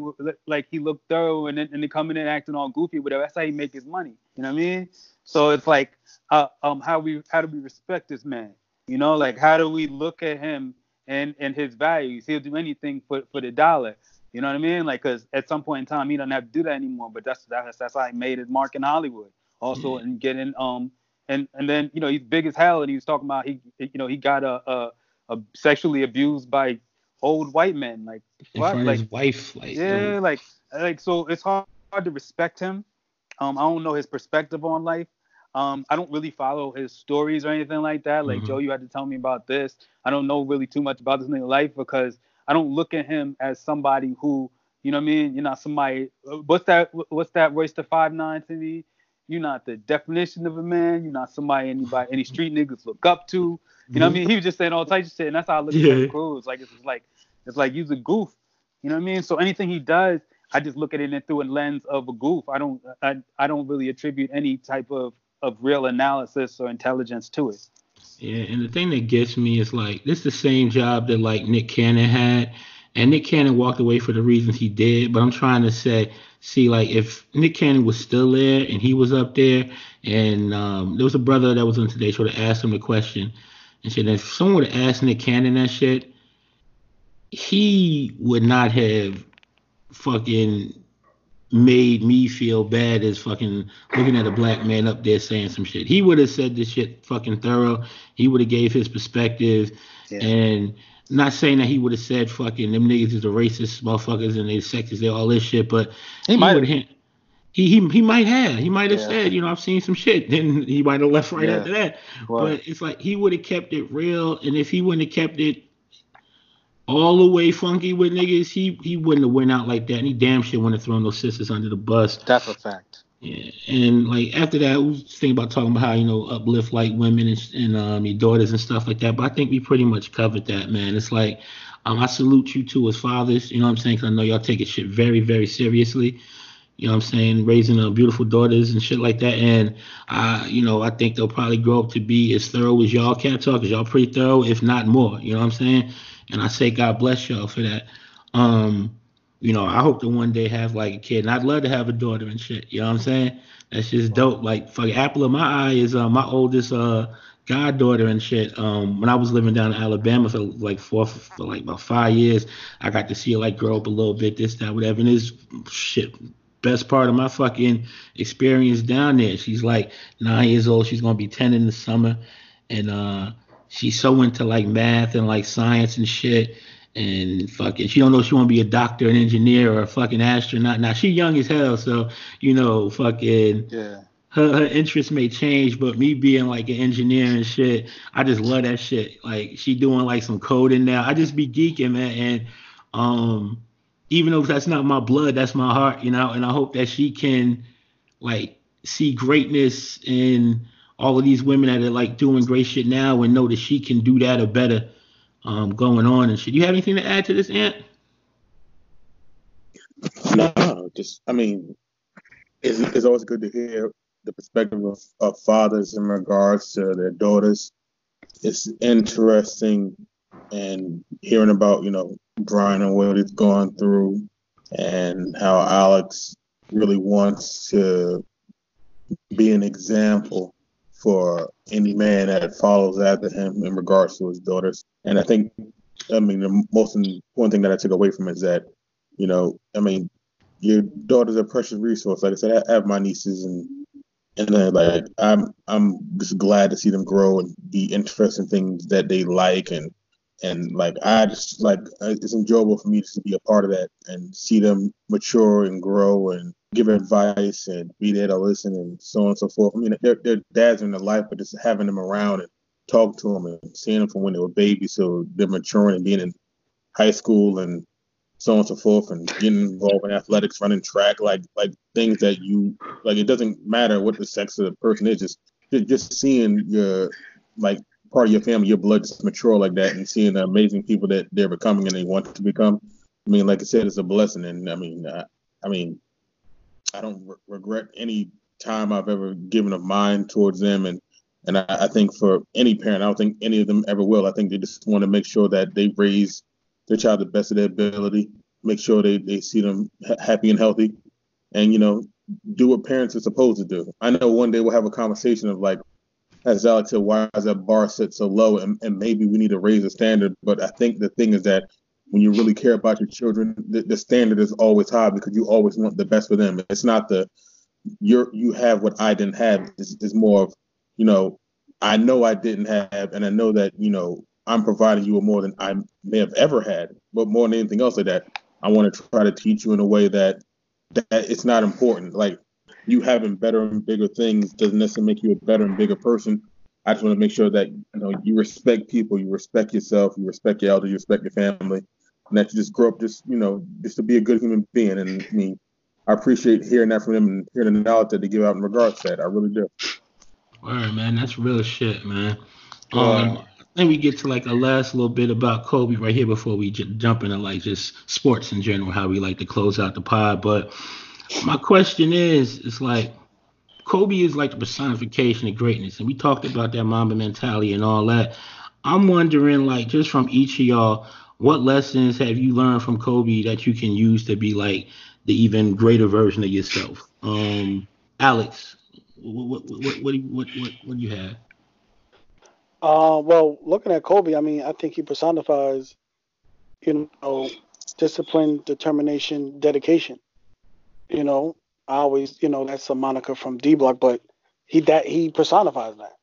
C: like he looked thorough and then and then coming in acting all goofy, whatever. That's how he make his money. You know what I mean? So it's like uh, um how we how do we respect this man? You know, like how do we look at him and and his values? He'll do anything for for the dollar. You know what I mean? Like, cause at some point in time he doesn't have to do that anymore. But that's that's that's how he made his mark in Hollywood. Also, mm-hmm. in getting um and and then you know he's big as hell, and he was talking about he you know he got a, a, a sexually abused by old white men, like
A: what? like his wife, like
C: yeah, like like so it's hard, hard to respect him. Um, I don't know his perspective on life. Um, I don't really follow his stories or anything like that. Like mm-hmm. Joe, you had to tell me about this. I don't know really too much about this nigga life because I don't look at him as somebody who, you know what I mean? You're not somebody. What's that? What's that? Royce da five nine to me? You're not the definition of a man. You're not somebody anybody any street niggas look up to. You know what I mm-hmm. mean? He was just saying all types of shit, and that's how I look yeah. at Crews. Like it's like it's like he's a goof. You know what I mean? So anything he does, I just look at it through a lens of a goof. I don't I, I don't really attribute any type of of real analysis or intelligence to it.
A: Yeah, and the thing that gets me is like this is the same job that like Nick Cannon had, and Nick Cannon walked away for the reasons he did. But I'm trying to say see like if Nick Cannon was still there and he was up there, and um, there was a brother that was on Today Show that asked him the question, and said if someone would have asked Nick Cannon that shit, he would not have fucking made me feel bad as fucking looking at a black man up there saying some shit. He would have said this shit fucking thorough. He would have gave his perspective yeah. and not saying that he would have said fucking them niggas is the racist motherfuckers and they sexist, they all this shit, but he, he might have. He, he he might have. He might have yeah. said, you know, I've seen some shit. Then he might have left right yeah. after that. But it's like he would have kept it real, and if he wouldn't have kept it all the way funky with niggas, he he wouldn't have went out like that. And he damn shit wouldn't have thrown those sisters under the bus.
C: That's a fact.
A: And like after that, we was thinking about talking about how you know uplift like women and, and um your daughters and stuff like that. But I think we pretty much covered that, man. It's like um I salute you two as fathers. You know what I'm saying? Cause I know y'all take it shit very very seriously. You know what I'm saying? Raising uh, beautiful daughters and shit like that. And I, you know, I think they'll probably grow up to be as thorough as y'all cat talk, cause y'all pretty thorough, if not more. You know what I'm saying? And I say God bless y'all for that. Um, you know, I hope to one day have like a kid. And I'd love to have a daughter and shit. You know what I'm saying? That's just dope. Like for apple of my eye is uh, my oldest uh goddaughter and shit. Um, when I was living down in Alabama for like four for like about five years, I got to see her like grow up a little bit, this, that, whatever. And this shit best part of my fucking experience down there. She's like nine years old. She's gonna be ten in the summer, and uh, she's so into like math and like science and shit and fucking she don't know she want to be a doctor, an engineer, or a fucking astronaut. Now she young as hell, so you know, fucking
C: yeah.
A: Her, her interests may change, but me being like an engineer and shit, I just love that shit. Like she doing like some coding now. I just be geeking, man. And um, even though that's not my blood, that's my heart, you know. And I hope that she can like see greatness in all of these women that are like doing great shit now and know that she can do that or better um, going on and shit. You have anything to add to this, Ant?
D: No, just I mean, it's, it's always good to hear the perspective of, of fathers in regards to their daughters. It's interesting and hearing about you know Brian and what he's gone through, and how Alex really wants to be an example for any man that follows after him in regards to his daughters. And I think, I mean, the most important thing that I took away from it is that, you know, I mean, your daughter's a precious resource. Like I said, I have my nieces and and then like I'm I'm just glad to see them grow and be interested in things that they like and and like I just like it's enjoyable for me to be a part of that and see them mature and grow and give advice and be there to listen and so on and so forth. I mean, their their dads in their life, but just having them around and talk to them and seeing them from when they were babies, so they're maturing and being in high school and so on and so forth, and getting involved in athletics, running track, like like things that you like. It doesn't matter what the sex of the person is, just just seeing your like part of your family, your blood just mature like that, and seeing the amazing people that they're becoming and they want to become. I mean, like I said, it's a blessing, and I mean, I, I mean, I don't re- regret any time I've ever given of mine towards them, and and I, I, think for any parent, I don't think any of them ever will. I think they just want to make sure that they raise their child the best of their ability, make sure they, they see them ha- happy and healthy, and you know, do what parents are supposed to do. I know one day we'll have a conversation of like, as Alex said, why is that bar set so low? And, and maybe we need to raise the standard. But I think the thing is that when you really care about your children, the, the standard is always high because you always want the best for them. It's not the you're you have what I didn't have. It's, it's more of, you know, I know I didn't have, and I know that you know I'm providing you with more than I may have ever had. But more than anything else like that, I want to try to teach you in a way that that it's not important. Like you having better and bigger things doesn't necessarily make you a better and bigger person. I just want to make sure that you know you respect people, you respect yourself, you respect your elders, you respect your family, and that you just grow up just you know just to be a good human being. And I mean, I appreciate hearing that from them and hearing the knowledge that they give out in regards to that. I really do.
A: All right, man, that's real shit, man. Um, then we get to like a last little bit about Kobe right here before we j- jump into like just sports in general, how we like to close out the pod. But my question is, it's like Kobe is like the personification of greatness, and we talked about that Mamba mentality and all that. I'm wondering, like, just from each of y'all, what lessons have you learned from Kobe that you can use to be like the even greater version of yourself? Um, Alex, what what what what what, do you have?
B: Uh, well, looking at Kobe, I mean, I think he personifies, you know, discipline, determination, dedication. You know, I always, you know, that's a moniker from D Block, but he that he personifies that.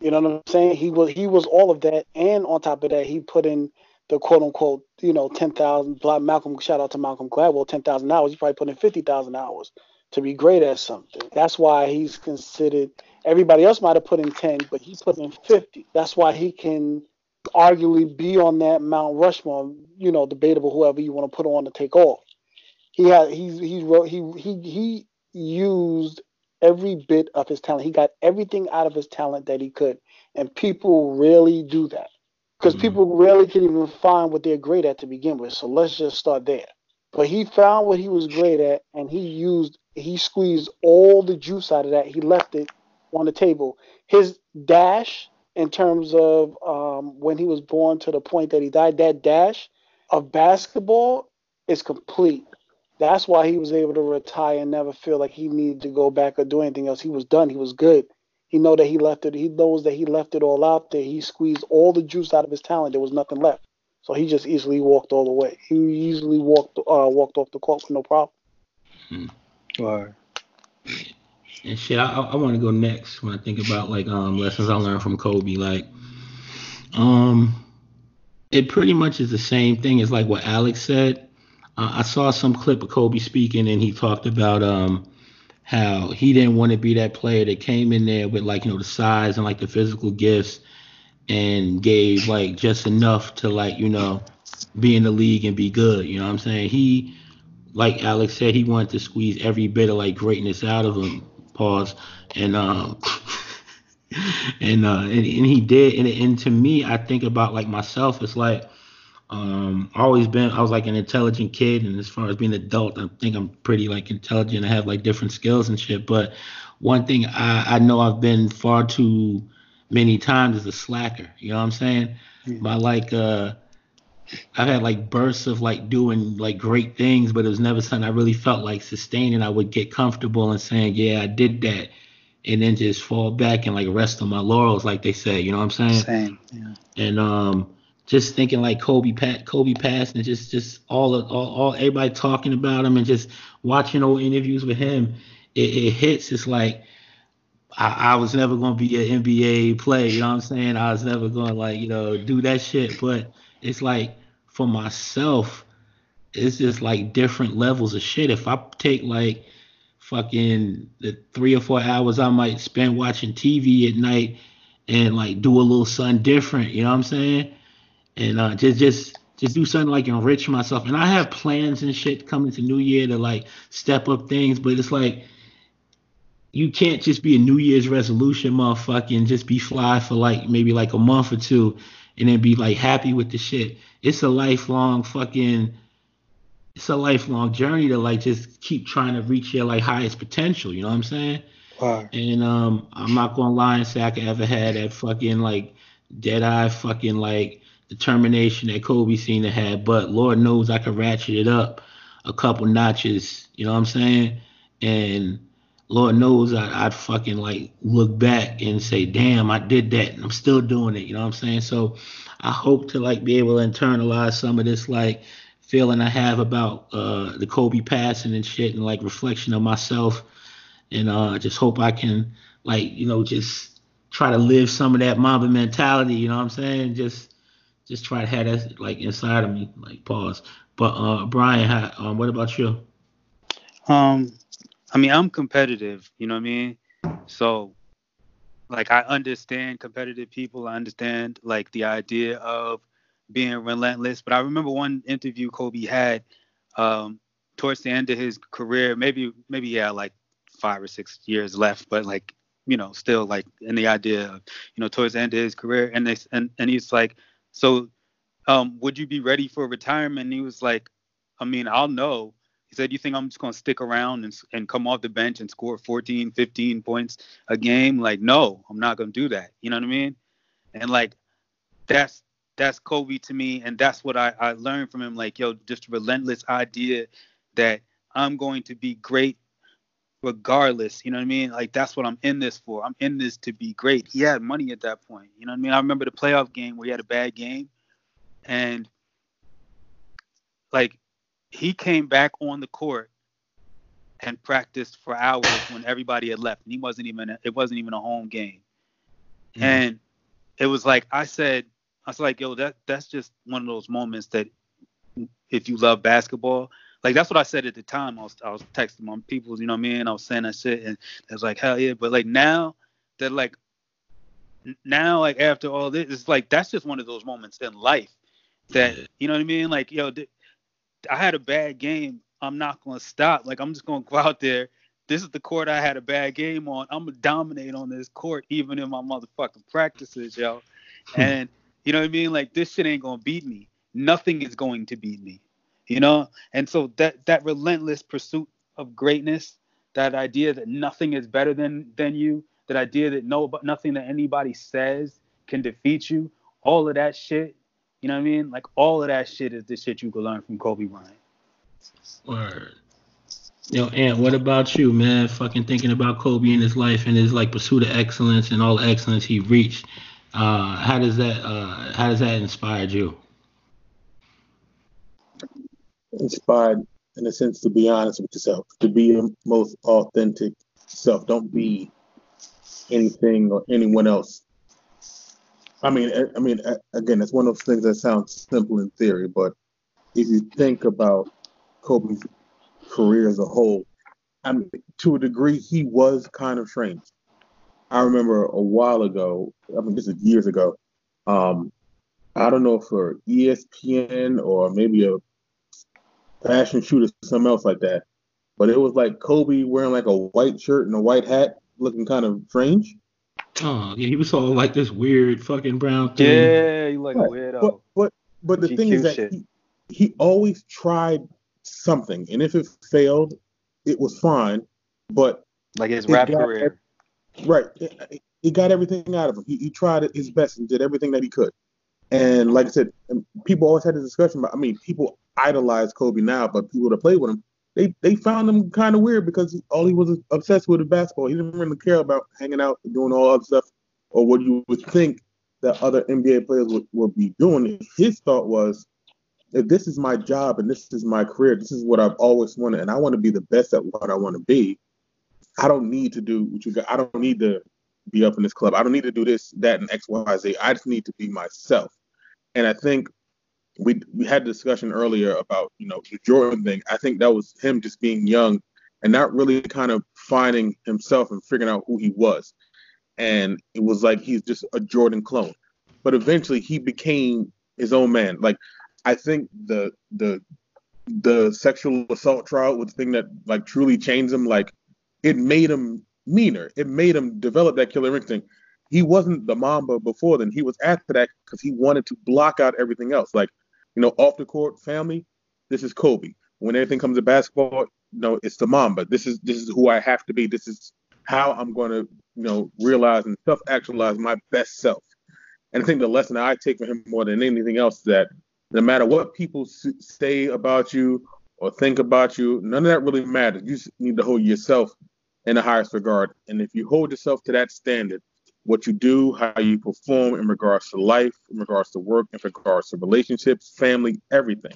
B: You know what I'm saying? He was he was all of that, and on top of that, he put in the quote unquote, you know, ten thousand. Malcolm, shout out to Malcolm Gladwell, ten thousand hours. He probably put in fifty thousand hours to be great at something. That's why he's considered Everybody else might have put in 10, but he put in 50. That's why he can arguably be on that Mount Rushmore, you know, debatable whoever you want to put on to take off. He had he he wrote he he he used every bit of his talent. He got everything out of his talent that he could. And people really do that. Because mm-hmm. people rarely can even find what they're great at to begin with. So let's just start there. But he found what he was great at and he used he squeezed all the juice out of that. He left it on the table. His dash, in terms of um, when he was born to the point that he died, that dash of basketball is complete. That's why he was able to retire and never feel like he needed to go back or do anything else. He was done. He was good. He know that he left it. He knows that he left it all out there. He squeezed all the juice out of his talent. There was nothing left. So he just easily walked all the way. He easily walked uh, walked off the court with no problem.
A: Hmm. Wow and shit. I, I want to go next when I think about like um lessons I learned from Kobe. Like, um, it pretty much is the same thing as like what Alex said. Uh, I saw some clip of Kobe speaking, and he talked about um how he didn't want to be that player that came in there with like you know the size and like the physical gifts and gave like just enough to like you know be in the league and be good. You know what I'm saying? He like Alex said, he wanted to squeeze every bit of like greatness out of him pause, and um, and uh, and, and he did, and, and to me, I think about like myself, it's like um always been I was like an intelligent kid and as far as being an adult I think I'm pretty like intelligent I have like different skills and shit but one thing I I know I've been far too many times is a slacker you know what I'm saying by like uh I've had like bursts of like doing like great things, but it was never something I really felt like sustaining. I would get comfortable and saying, Yeah, I did that and then just fall back and like rest on my laurels, like they say, you know what I'm saying?
C: Same. Yeah.
A: And um just thinking like Kobe Pat Kobe passed and just just all of all, all everybody talking about him and just watching old interviews with him, it, it hits. It's like I, I, was never gonna be an NBA player, you know what I'm saying? I was never gonna like, you know, do that shit. But it's like for myself, it's just like different levels of shit. If I take like fucking the three or four hours I might spend watching TV at night and like do a little something different, you know what I'm saying? and uh, just just just do something like enrich myself. And I have plans and shit coming to New Year to like step up things, but it's like you can't just be a New Year's resolution motherfucker and just be fly for like maybe like a month or two and then be like happy with the shit. It's a lifelong fucking it's a lifelong journey to like just keep trying to reach your like highest potential, you know what I'm saying?
C: Wow.
A: And um I'm not gonna lie and say I could ever had that fucking like dead eye fucking like determination that Kobe seemed to have, but Lord knows I could ratchet it up a couple notches, you know what I'm saying? And Lord knows I, would fucking like look back and say, damn, I did that and I'm still doing it, you know what I'm saying? So I hope to like be able to internalize some of this like feeling I have about uh the Kobe passing and shit and like reflection of myself. And uh just hope I can like, you know, just try to live some of that Mamba mentality, you know what I'm saying? Just just try to have that like inside of me, like pause. But uh, Brian, how, um, what about you?
C: Um, I mean, I'm competitive. You know what I mean? So, like, I understand competitive people. I understand like the idea of being relentless. But I remember one interview Kobe had um, towards the end of his career. Maybe, maybe yeah, like five or six years left, but like you know, still like in the idea of you know towards the end of his career, and they and and he's like so, um, would you be ready for retirement? And he was like, I mean, I'll know. He said, you think I'm just going to stick around and, and come off the bench and score 14, 15 points a game? Like, no, I'm not going to do that. You know what I mean? And like, that's that's Kobe to me, and that's what I, I learned from him. Like, yo, just relentless idea that I'm going to be great regardless. You know what I mean? Like that's what I'm in this for. I'm in this to be great. He had money at that point. You know what I mean? I remember the playoff game where he had a bad game, and like he came back on the court and practiced for hours when everybody had left, and he wasn't even. It wasn't even a home game, mm-hmm. and it was like I said. I was like, yo, that that's just one of those moments that if you love basketball, like that's what I said at the time. I was I was texting my people, you know what I mean? I was saying that shit and it was like hell yeah. But like now that like now like after all this, it's like that's just one of those moments in life that you know what I mean? Like yo, th- I had a bad game. I'm not gonna stop. Like I'm just gonna go out there. This is the court I had a bad game on. I'm gonna dominate on this court, even in my motherfucking practices, yo. Hmm. and you know what I mean? Like this shit ain't gonna beat me. Nothing is going to beat me you know and so that that relentless pursuit of greatness that idea that nothing is better than than you that idea that no nothing that anybody says can defeat you all of that shit you know what i mean like all of that shit is the shit you can learn from kobe bryant
A: word Yo, Ant, what about you, man? Fucking thinking about Kobe in his life and his like pursuit of excellence and all the excellence he reached. Uh, how does that uh, how does that inspire you?
D: inspired in a sense to be honest with yourself, to be your most authentic self. Don't be anything or anyone else. I mean, I mean, again, it's one of those things that sounds simple in theory, but if you think about Kobe's career as a whole, I mean, to a degree, he was kind of strange. I remember a while ago, I mean, this is years ago. Um, I don't know if for ESPN or maybe a fashion shoot or something else like that. But it was like Kobe wearing like a white shirt and a white hat, looking kind of strange.
A: Oh yeah, he was all like this weird fucking brown thing.
C: Yeah, he like right. a weirdo.
D: But but but the GQ thing is that he, he always tried something, and if it failed, it was fine. But
C: like his rap career,
D: right? He got everything out of him. He, he tried his best and did everything that he could. And like I said, people always had this discussion about. I mean, people idolize Kobe now, but people that played with him, they they found him kind of weird because all he was obsessed with was basketball. He didn't really care about hanging out, and doing all other stuff, or what you would think that other NBA players would, would be doing. His thought was, if this is my job and this is my career, this is what I've always wanted, and I want to be the best at what I want to be. I don't need to do what you got. I don't need to be up in this club. I don't need to do this, that, and X, Y, Z. I just need to be myself. And I think we we had a discussion earlier about you know the Jordan thing. I think that was him just being young and not really kind of finding himself and figuring out who he was. And it was like he's just a Jordan clone. But eventually he became his own man. Like I think the the the sexual assault trial was the thing that like truly changed him. Like it made him meaner. It made him develop that killer instinct. He wasn't the Mamba before then. He was after that because he wanted to block out everything else. Like, you know, off the court family, this is Kobe. When everything comes to basketball, no, it's the Mamba. This is this is who I have to be. This is how I'm going to, you know, realize and self-actualize my best self. And I think the lesson I take from him more than anything else is that no matter what people say about you or think about you, none of that really matters. You need to hold yourself in the highest regard. And if you hold yourself to that standard, what you do, how you perform in regards to life, in regards to work, in regards to relationships, family, everything.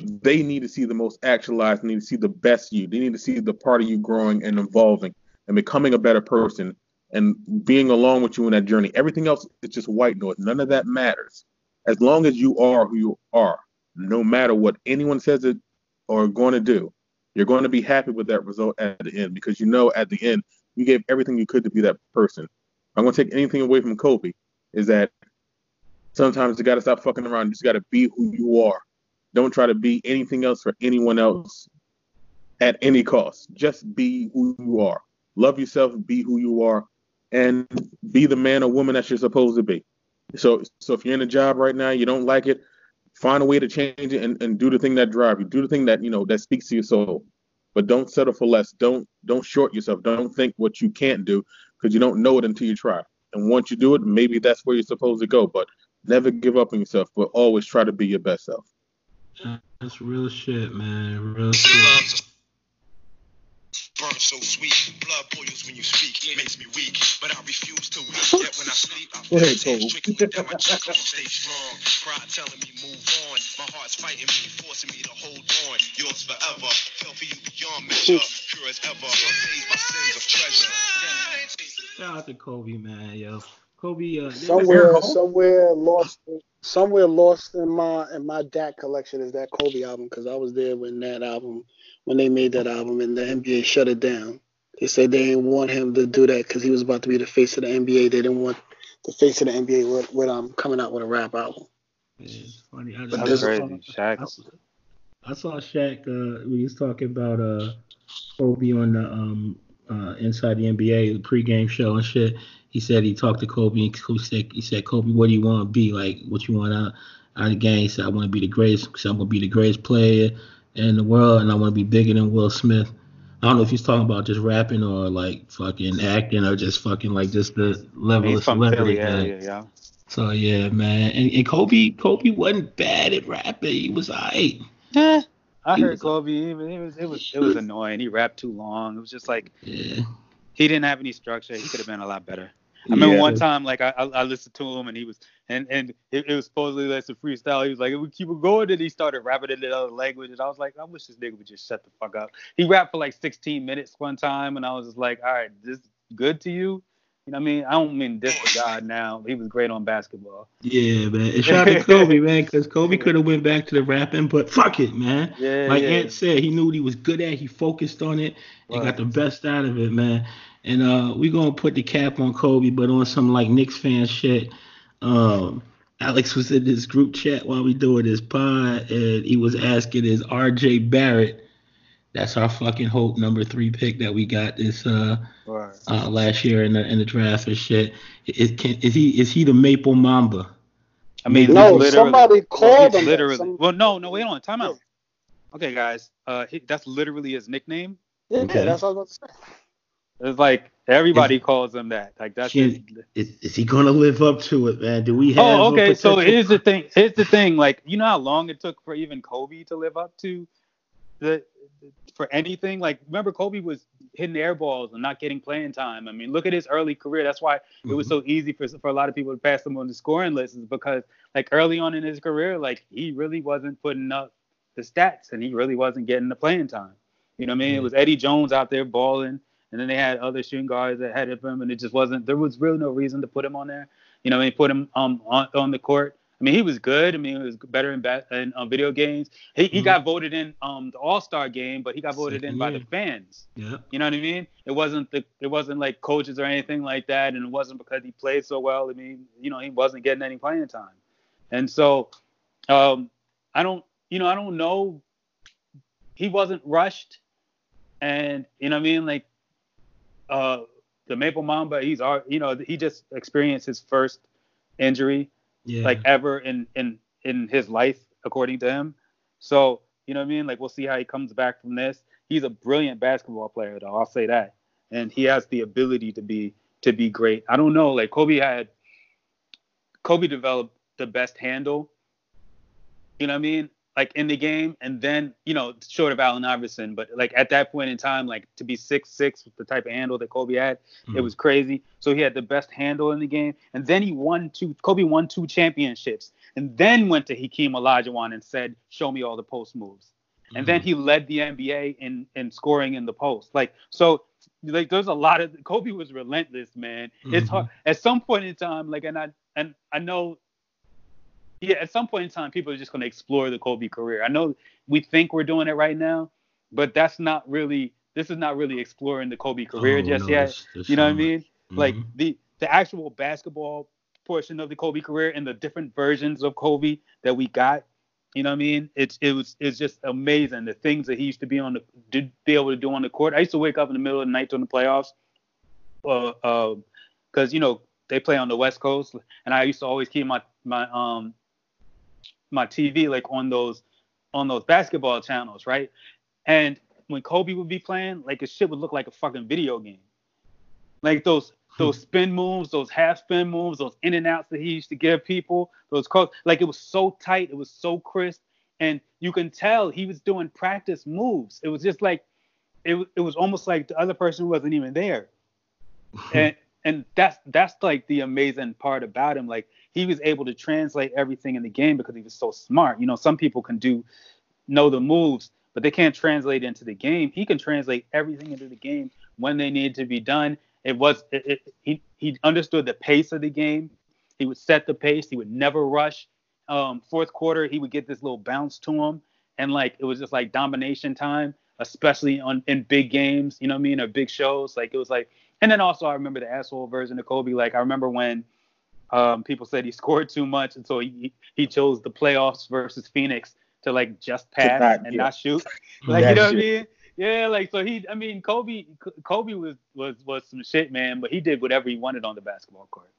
D: They need to see the most actualized, they need to see the best you. They need to see the part of you growing and evolving and becoming a better person and being along with you in that journey. Everything else is just white noise. None of that matters. As long as you are who you are, no matter what anyone says it or going to do, you're going to be happy with that result at the end because you know at the end you gave everything you could to be that person. I'm to take anything away from Kobe is that sometimes you got to stop fucking around. You just got to be who you are. Don't try to be anything else for anyone else at any cost. Just be who you are. Love yourself, be who you are, and be the man or woman that you're supposed to be. So, so if you're in a job right now, you don't like it, find a way to change it and, and do the thing that drives you. Do the thing that you know that speaks to your soul. But don't settle for less. Don't don't short yourself. Don't think what you can't do because you don't know it until you try. And once you do it, maybe that's where you're supposed to go. But never give up on yourself. But always try to be your best self.
A: That's real shit, man. Real shit burn so sweet. Blood boils when you speak, makes me weak. But I refuse to weep. Yet when I sleep, I feel tears trickling down my cheek. Stay strong. Pride telling me move on. My heart's fighting me, forcing me to hold on. Yours forever. Fell for you beyond measure. Pure as ever. Amazed by sins of treasure. Shout out to Kobe, man, yo. Kobe, uh,
B: somewhere, somewhere lost, somewhere lost in my in my DAT collection is that Kobe album because I was there when that album when they made that album and the NBA shut it down. They said they didn't want him to do that because he was about to be the face of the NBA. They didn't want the face of the NBA with, with um coming out with a rap album.
A: Yeah, it's funny. I,
C: That's crazy. Shaq.
A: I, I, saw Shaq uh, when he was talking about uh Kobe on the um uh inside the NBA the pregame show and shit. He said he talked to Kobe and Kobe said he said Kobe, what do you want to be like? What you want out out of the game? He said I want to be the greatest. Cause I'm gonna be the greatest player in the world, and I want to be bigger than Will Smith. I don't know if he's talking about just rapping or like fucking acting or just fucking like just the level he's of celebrity. Area, yeah. So yeah, man, and, and Kobe, Kobe wasn't bad at rapping. He was alright.
C: Yeah. I heard Kobe. Even it was it was it was annoying. He rapped too long. It was just like
A: yeah.
C: he didn't have any structure. He could have been a lot better. I remember yeah. one time, like I, I, I, listened to him and he was, and and it, it was supposedly like some freestyle. He was like, "We keep it going," and he started rapping in another language, and I was like, "I wish this nigga would just shut the fuck up." He rapped for like 16 minutes one time, and I was just like, "All right, this good to you?" You know what I mean? I don't mean this God now. He was great on basketball.
A: Yeah, man. And shout out to Kobe, man, because Kobe could have went back to the rapping, but fuck it, man.
C: Yeah,
A: like
C: yeah.
A: Ant said, he knew what he was good at. He focused on it and got the best out of it, man. And uh, we're gonna put the cap on Kobe, but on some like Knicks fan shit. Um, Alex was in this group chat while we doing this pod, and he was asking, "Is R.J. Barrett?" That's our fucking hope number three pick that we got this uh, right. uh last year in the in the draft and shit. Is, can, is he is he the Maple Mamba?
C: I mean,
B: no, somebody called him.
C: Literally. Some, well, no, no, wait on, time out. Okay, guys, uh, he, that's literally his nickname.
B: Yeah, okay. that's what I was about to say.
C: It's like everybody calls him that. Like that's his,
A: Is, is he gonna live up to it, man? Do we have?
C: Oh, okay. So here's the thing. Here's the thing. Like, you know how long it took for even Kobe to live up to the for anything? Like, remember Kobe was hitting air balls and not getting playing time. I mean, look at his early career. That's why it was so easy for for a lot of people to pass him on the scoring list, is because like early on in his career, like he really wasn't putting up the stats and he really wasn't getting the playing time. You know what I mean? It was Eddie Jones out there balling, and then they had other shooting guards ahead of him, and it just wasn't. There was really no reason to put him on there. You know, mean, put him um on, on the court. I mean, he was good. I mean, he was better in, ba- in um, video games. He, he
A: Mhm.
C: got voted in um the All Star game, but he got voted in
A: Second
C: by the fans.
A: Yeah.
C: You know what I mean? It wasn't the it wasn't like coaches or anything like that, and it wasn't because he played so well. I mean, you know, he wasn't getting any playing time, and so um I don't you know I don't know. He wasn't rushed, and you know what I mean like uh the Maple Mamba. He's our you know he just experienced his first injury
A: Yeah.
C: like ever in in in his life according to him. So you know what i mean? Like we'll see how he comes back from this. He's a brilliant basketball player though i'll say that. And he has the ability to be to be great. I don't know like kobe had kobe developed the best handle. You know what i mean like in the game and then you know short of allen iverson but like at that point in time like to be six six with the type of handle that kobe had it
A: Mhm.
C: was crazy. So he had the best handle in the game, and then he won two. Kobe won two championships, and then went to Hakeem Olajuwon and said, "Show me all the post moves." And then
A: Mhm.
C: he led the NBA in in scoring in the post. Like so, like there's a lot of Kobe was relentless, man. It's
A: Mhm.
C: hard at some point in time. Like, and I and I know. Yeah, at some point in time, people are just going to explore the Kobe career. I know we think we're doing it right now, but that's not really. This is not really exploring the Kobe career
A: Oh,
C: just
A: no,
C: yet.
A: there's- there's
C: You know
A: so
C: what I mean?
A: much.
C: Like the the actual basketball portion of the Kobe career and the different versions of Kobe that we got. You know what I mean? It's it was it's just amazing the things that he used to be on the did be able to do on the court. I used to wake up in the middle of the night during the playoffs, uh, uh, because you know they play on the West Coast, and I used to always keep my my um my TV like on those on those basketball channels, right? And when Kobe would be playing, like his shit would look like a fucking video game. Like those hmm. those spin moves, those half spin moves, those in and outs that he used to give people, those cro- like it was so tight, it was so crisp, and you can tell he was doing practice moves. It was just like it, it was almost like the other person wasn't even there. and and that's that's like the amazing part about him. Like he was able to translate everything in the game because he was so smart. You know, some people can do know the moves, but they can't translate into the game. He can translate everything into the game when they need to be done. It was it, it, he he understood the pace of the game. He would set the pace. He would never rush. Um, fourth quarter, he would get this little bounce to him, and like it was just like domination time, especially on in big games. You know what I mean, or big shows. Like it was like, and then also I remember the asshole version of Kobe. Like I remember when um, people said he scored too much, and so he he chose the playoffs versus Phoenix to like just pass
E: not-
C: and
E: yeah.
C: not shoot. Like
E: That
C: you know what I mean? Yeah, like so he. I mean, Kobe. Kobe was was was some shit, man. But he did whatever he wanted on the basketball court.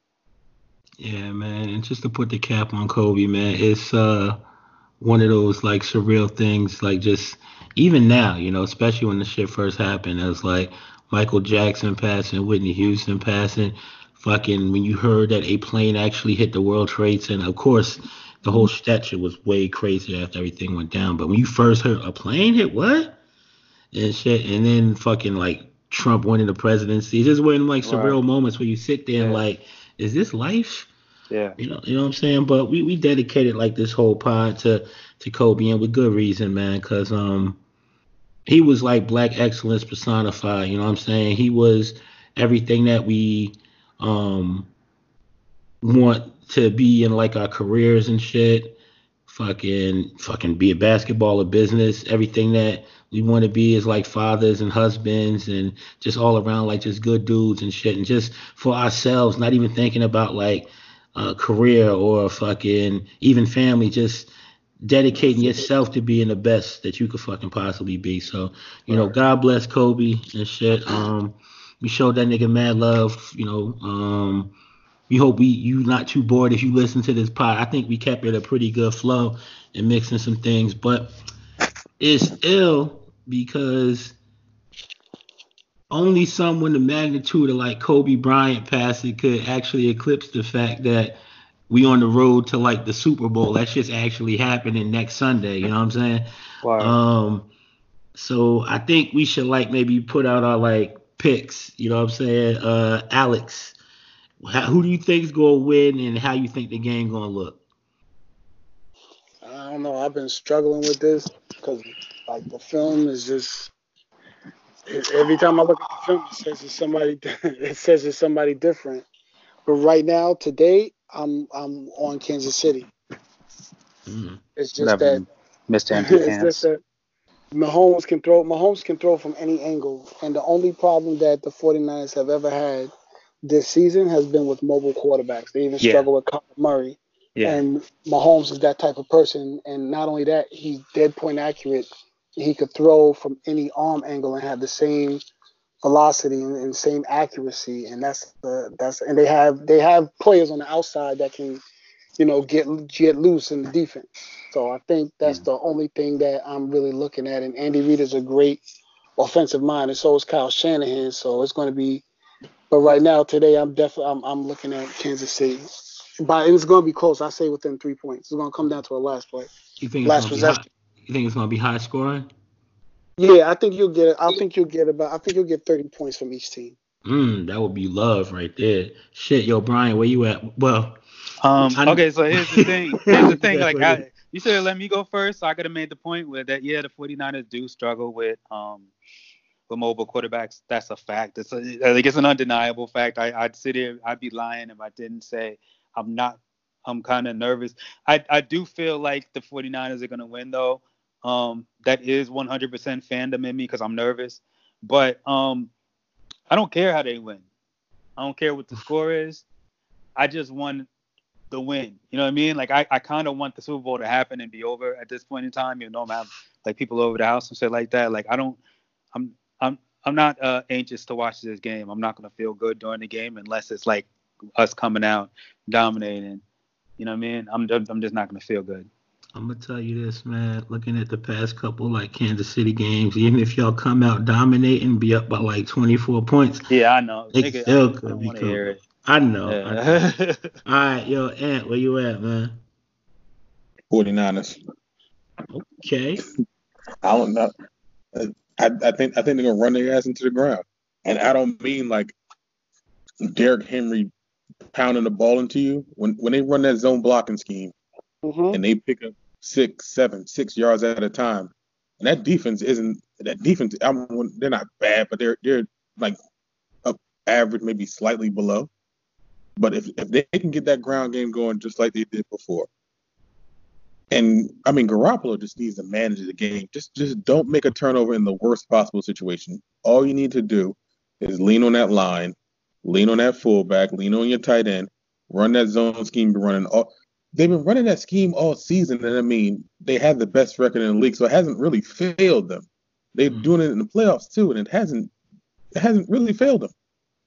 A: Yeah, man. And just to put the cap on Kobe, man, it's uh one of those like surreal things, like just even now, you know, especially when the shit first happened, it was like Michael Jackson passing, Whitney Houston passing, fucking when you heard that a plane actually hit the World Trade Center, of course the whole statue was way crazier after everything went down. But when you first heard a plane hit what? And shit, and then fucking like Trump winning the presidency, just when like surreal
C: Right.
A: moments where you sit there and like, is this life?
C: Yeah.
A: You know, you know what I'm saying. But we, we dedicated like this whole pod to to Kobe, and with good reason, man, because um he was like black excellence personified. You know what I'm saying? He was everything that we um want to be in like our careers and shit. Fucking fucking be a basketball or business. Everything that we want to be is like fathers and husbands and just all around like just good dudes and shit. And just for ourselves, not even thinking about like a career or a fucking even family, just dedicating yourself to being the best that you could fucking possibly be. So, you know, God bless Kobe and shit. Um, we showed that nigga mad love, you know. Um, we hope we you not too bored if you listen to this pod. I think we kept it a pretty good flow and mixing some things, but it's ill because only someone the magnitude of like Kobe Bryant passing could actually eclipse the fact that we on the road to like the Super Bowl. That's just actually happening next Sunday. You know what I'm saying?
C: Wow.
A: Um, so I think we should like maybe put out our like picks. You know what I'm saying? Uh, Alex, how, who do you think is gonna win, and how you think the game gonna look?
B: I don't know. I've been struggling with this because like the film is just every time I look at the film, it says it's somebody. It says it's somebody different. But right now, today, I'm I'm on Kansas City.
A: Mm.
B: It's just
C: Never
B: that
C: Mr. Empty
B: it's just that Mahomes can throw Mahomes can throw from any angle. And the only problem that the 49ers have ever had this season has been with mobile quarterbacks. They even
C: Yeah.
B: struggle with Kyler Murray.
C: Yeah.
B: And Mahomes is that type of person. And not only that, he's dead point accurate. He could throw from any arm angle and have the same velocity and, and same accuracy. And that's the that's and they have they have players on the outside that can, you know, get get loose in the defense. So I think that's mm. the only thing that I'm really looking at. And Andy Reid is a great offensive mind, and so is Kyle Shanahan. So it's going to be. But right now, today, I'm definitely I'm, I'm looking at Kansas City. But it's going to be close. I say within three points. It's going to come down to a last play.
A: You think
B: Last
A: it's gonna be high,
B: possession.
A: you think it's gonna be high scoring?
B: Yeah, I think you'll get. I think you'll get about. I think you'll get 30 points from each team.
A: Mm, that would be love right there. Shit, yo, Brian, where you at? Well,
C: Um.
A: I-
C: Okay. So here's the thing. Here's the thing. Like, I, you should have let me go first. So I could have made the point with that. Yeah, the 49ers do struggle with um with mobile quarterbacks. That's a fact. It's a, like it's an undeniable fact. I, I'd sit here. I'd be lying if I didn't say I'm not. I'm kind of nervous. I I do feel like the 49ers are gonna win though. Um, that is 100% fandom in me because I'm nervous. But um, I don't care how they win. I don't care what the score is. I just want the win. You know what I mean? Like I, I kind of want the Super Bowl to happen and be over at this point in time. You know, I'm have like people over the house and shit like that. Like I don't, I'm I'm I'm not uh, anxious to watch this game. I'm not gonna feel good during the game unless it's like us coming out dominating. You know what I mean? I'm I'm just not gonna feel good.
A: I'm gonna tell you this, man. Looking at the past couple like Kansas City games, even if y'all come out dominating, be up by like 24 points,
C: Yeah, I know.
A: It
C: Nigga,
A: still
C: I
A: could
C: don't want hear it.
A: I know. I know. All right, yo, Ant, where you at, man?
D: 49ers.
A: Okay.
D: I don't know. I, I think I think they're gonna run their ass into the ground, and I don't mean like Derrick Henry pounding the ball into you. When when they run that zone blocking scheme
B: Mm-hmm.
D: and they pick up six, seven, six yards at a time, and that defense isn't that defense. I'm they're not bad, but they're they're like up average, maybe slightly below. But if if they can get that ground game going just like they did before, and I mean Garoppolo just needs to manage the game. Just just don't make a turnover in the worst possible situation. All you need to do is lean on that line, lean on that fullback, lean on your tight end, run that zone scheme running. All they've been running that scheme all season, and I mean they have the best record in the league, so it hasn't really failed them. They're
A: Mhm.
D: doing it in the playoffs too, and it hasn't it hasn't really failed them.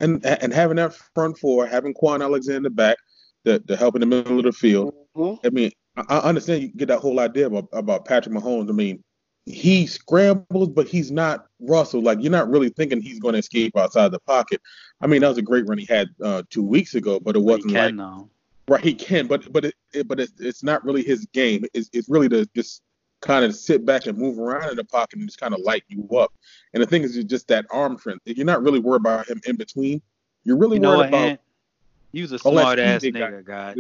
D: And and having that front four, having Kwon Alexander back to, to help in the middle of the field.
B: Mm-hmm.
D: I mean, I, I understand you get that whole idea about, about Patrick Mahomes. I mean, he scrambles, but he's not Russell. Like you're not really thinking he's going to escape outside the pocket. I mean, that was a great run he had uh, two weeks ago, but it wasn't like
C: can though.
D: Right. He can, but but it, it but it's, it's not really his game. It's it's really to just kind of sit back and move around in the pocket and just kind of light you up. And the thing is, just that arm strength. You're not really worried about him in between. You're really
C: You know
D: worried
C: what,
D: about
C: Ant? You was a
D: Oh,
C: smart ass
D: nigga, guy.
C: God.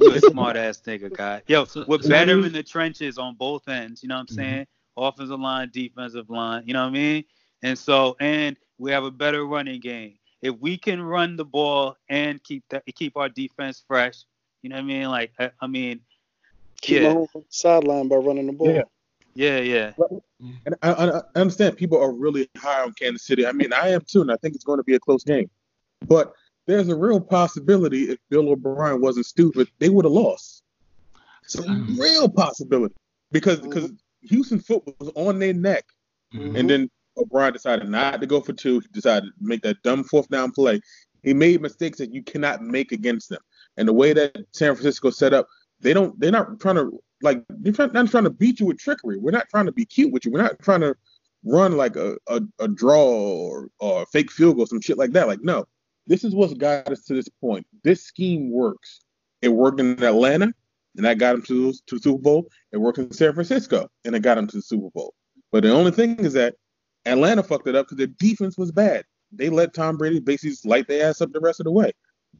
C: You a smart ass nigga, guy. Yo,
A: So-
C: we're better in the trenches on both ends. You know what I'm
A: Mhm.
C: saying? Offensive line, defensive line. You know what I mean? And so, and we have a better running game. If we can run the ball and keep that, keep our defense fresh, you know what I mean? Like, I, I mean,
B: Keep
C: Yeah.
B: Mahomes on the sideline by running the ball.
D: Yeah.
C: yeah, yeah.
D: And I, I, I understand people are really high on Kansas City. I mean, I am too, and I think it's going to be a close game. But there's a real possibility if Bill O'Brien wasn't stupid, they would have lost. It's a
A: Mhm.
D: real possibility because because Houston football was on their neck,
A: Mhm.
D: and then O'Brien decided not to go for two. He decided to make that dumb fourth down play. He made mistakes that you cannot make against them. And the way that San Francisco set up, they don't. They're not trying to like. They're not trying to beat you with trickery. We're not trying to be cute with you. We're not trying to run like a, a, a draw or, or a fake field goal, some shit like that. Like, no, this is what's got us to this point. This scheme works. It worked in Atlanta, and that got him to, to the Super Bowl. It worked in San Francisco, and it got him to the Super Bowl. But the only thing is that Atlanta fucked it up because their defense was bad. They let Tom Brady basically light their ass up the rest of the way.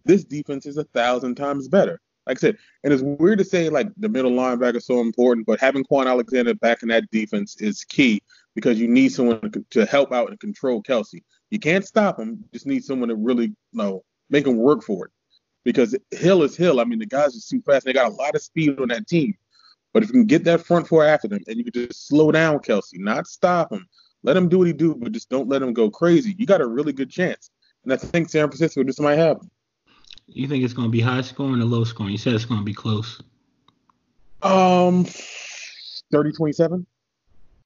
D: This defense is a thousand times better. Like I said, and it's weird to say like the middle linebacker is so important, but having Kwon Alexander back in that defense is key because you need someone to, help out and control Kelce. You can't stop him; you just need someone to really you know make him work for it. Because Hill is Hill. I mean, the guys are too fast. They got a lot of speed on that team. But if you can get that front four after them, and you can just slow down Kelce, not stop him, let him do what he do, but just don't let him go crazy. You got a really good chance. And I think San Francisco just might happen.
A: You think it's going to be high scoring or low scoring? You said it's going to be close.
D: Um, 30-27.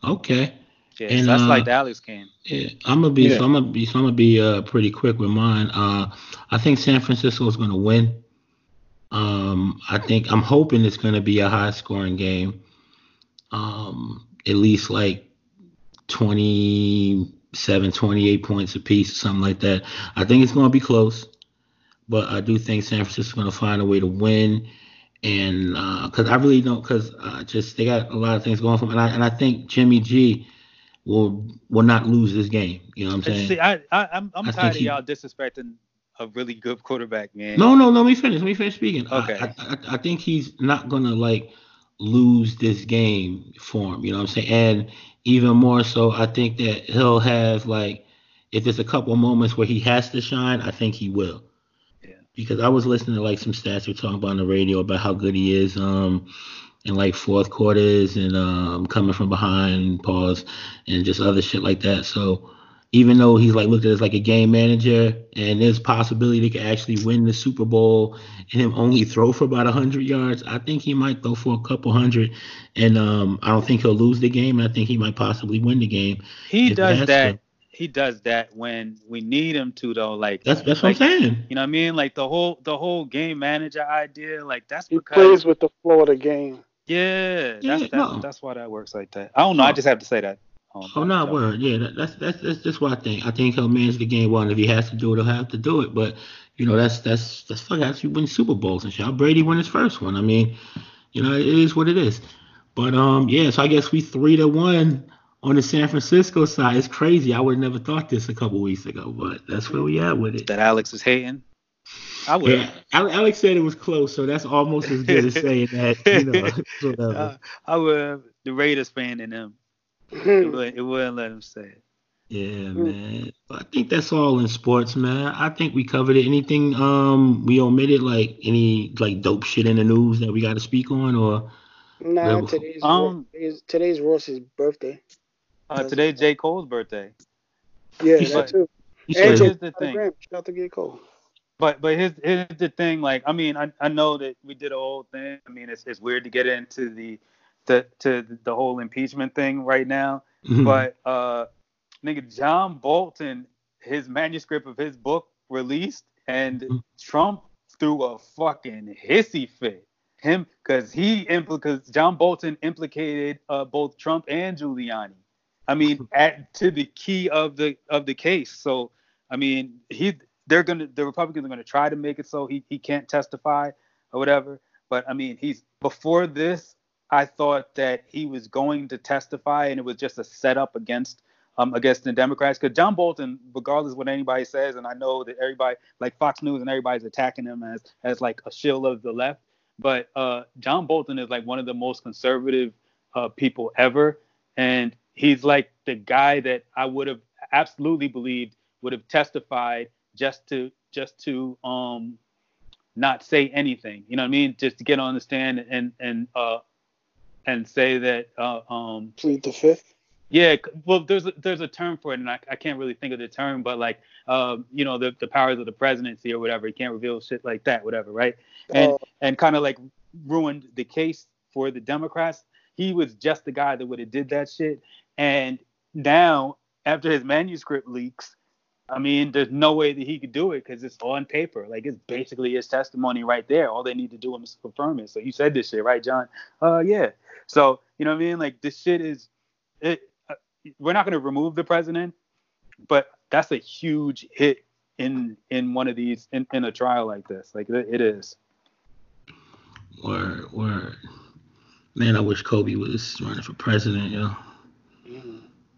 A: Okay.
C: Yeah,
A: And,
C: so that's
A: uh,
C: like the Alex game.
A: Yeah, I'm gonna be.
D: Yeah.
A: So I'm gonna be. So I'm gonna be uh, pretty quick with mine. Uh, I think San Francisco is gonna win. Um, I think I'm hoping it's gonna be a high scoring game. Um, at least like 27, 28 points apiece, something like that. I think it's gonna be close, but I do think San Francisco's gonna find a way to win. And because I really don't, because uh, just they got a lot of things going for them, and I and I think Jimmy G will will not lose this game. You know what I'm saying?
C: See, I, I, I'm, I'm
A: I
C: tired of
A: he-
C: y'all disrespecting a really good quarterback, man.
A: No, no, no. Let me finish. Let me finish speaking.
C: Okay.
A: I, I, I think he's not gonna like lose this game for him. You know what I'm saying? And even more so, I think that he'll have like if there's a couple moments where he has to shine, I think he will.
C: Yeah.
A: Because I was listening to like some stats we're talking about on the radio about how good he is um in like fourth quarters and um coming from behind pause and just other shit like that. So even though he's like looked at as like a game manager and there's possibility he could actually win the Super Bowl and him only throw for about hundred yards, I think he might go for a couple hundred and um I don't think he'll lose the game. I think he might possibly win the game.
C: he does that.
A: to.
C: He does that when we need him to, though. Like
A: That's that's
C: like,
A: what I'm saying.
C: You know what I mean? Like the whole the whole game manager idea, like that's
B: He
C: because
B: plays with the flow of the game.
C: yeah,
A: Yeah,
C: that's that's,
A: no.
C: that's why that works like that. I don't know. I just have to say that. Um,
A: Oh no,
C: so-
A: word. Yeah, that, that's that's that's just what I think. I think he'll manage the game well, and if he has to do it, he'll have to do it. But you know, that's that's that's fuck. That's you win Super Bowls and shit. How Brady won his first one. I mean, you know, it is what it is. But um, yeah. So I guess we three to one on the San Francisco side. It's crazy. I would have never thought this a couple weeks ago, but that's where we at with it.
C: that Alex is hating. I would.
A: Yeah, Alex said it was close, so that's almost as good as saying that. You know, whatever.
C: Uh, I would. The Raiders fan in him. It wouldn't, it wouldn't let him say it.
A: Yeah, man. I think that's all in sports, man. I think we covered it. Anything um we omitted, like any like dope shit in the news that we got to speak on, or
B: nah,
A: Yeah,
B: today's,
C: um,
B: today's today's Ross's birthday.
C: Uh, today's J Cole's birthday.
B: Yeah,
A: He's
B: that
C: like-
B: too.
A: you
B: And
C: But
A: said
C: here's the thing.
B: Shout out to J Cole.
C: But but here's here's the thing. Like I mean, I, I know that we did a whole thing. I mean, it's it's weird to get into the the to the whole impeachment thing right now.
A: Mhm.
C: But uh, nigga, John Bolton, his manuscript of his book released, and
A: Mhm.
C: Trump threw a fucking hissy fit. Him, because he because John Bolton implicated uh, both Trump and Giuliani. I mean, at to the key of the of the case. So I mean, he they're gonna the Republicans are gonna try to make it so he he can't testify or whatever. But I mean, he's before this. I thought that he was going to testify, and it was just a setup against um against the Democrats. Because John Bolton, regardless of what anybody says, and I know that everybody like Fox News and everybody's attacking him as as like a shill of the left, but uh, John Bolton is like one of the most conservative uh, people ever, and he's like the guy that I would have absolutely believed would have testified just to just to um not say anything. You know what I mean? Just to get on the stand and and uh and say that uh, um
B: Plead the fifth.
C: yeah, well, there's a, there's a term for it, and I, I can't really think of the term, but like, um, you know, the, the powers of the presidency or whatever, he can't reveal shit like that, whatever, right? And
B: Uh,
C: and kind of like ruined the case for the Democrats. He was just the guy that would have did that shit, and now after his manuscript leaks, I mean, there's no way that he could do it because it's on paper. Like it's basically his testimony right there. All they need to do is confirm it. So you said this shit, right, John? Uh, yeah. So you know what I mean? Like this shit is, it. Uh, we're not gonna remove the president, but that's a huge hit in in one of these in, in a trial like this. Like it, it is.
A: Word, word. Man, I wish Kobe was running for president, yo.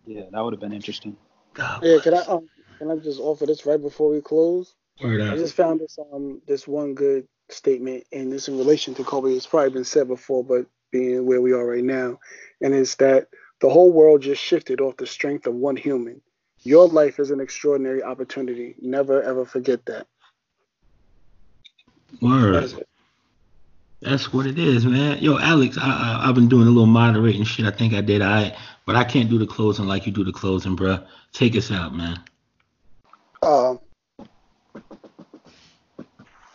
C: Yeah, that would have been interesting.
A: God
B: Yeah, can I um can I just offer this right before we close?
A: Word
B: I just found this um this one good statement, and this in relation to Kobe. It's probably been said before, but being where we are right now, and it's that the whole world just shifted off the strength of one human. Your life is an extraordinary opportunity. Never ever forget that.
A: Word.
B: That's.
A: That's what it is, man. Yo, Alex, I, I I've been doing a little moderating shit. I think I did right, but I can't do the closing like you do the closing, bruh. Take us out, man.
B: Um,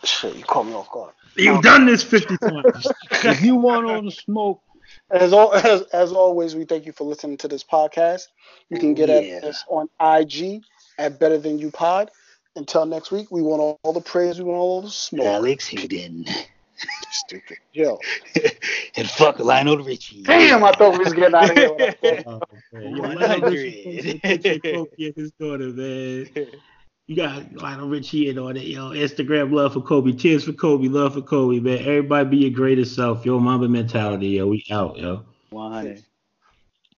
B: shit, you caught me off guard.
A: You've done this 50 times.
C: if you want all the smoke,
B: As, all, as as always, we thank you for listening to this podcast. You can get
C: Yeah.
B: at us on IG at Better Than You Pod. Until next week, we want all, all the praise, we want all the smoke.
C: Alex Hayden
B: Stupid. Yo.
C: and fuck Lionel Richie.
B: Damn, I thought we was getting out of here. when
A: Oh, man. Yo, Lionel Richie posted a picture of Kobe and his daughter, man. You got Lionel Richie in on it, yo. Instagram love for Kobe. Tears for Kobe. Love for Kobe, man. Everybody be your greatest self. Yo, Mamba mentality, yo. We out, yo.
C: 100.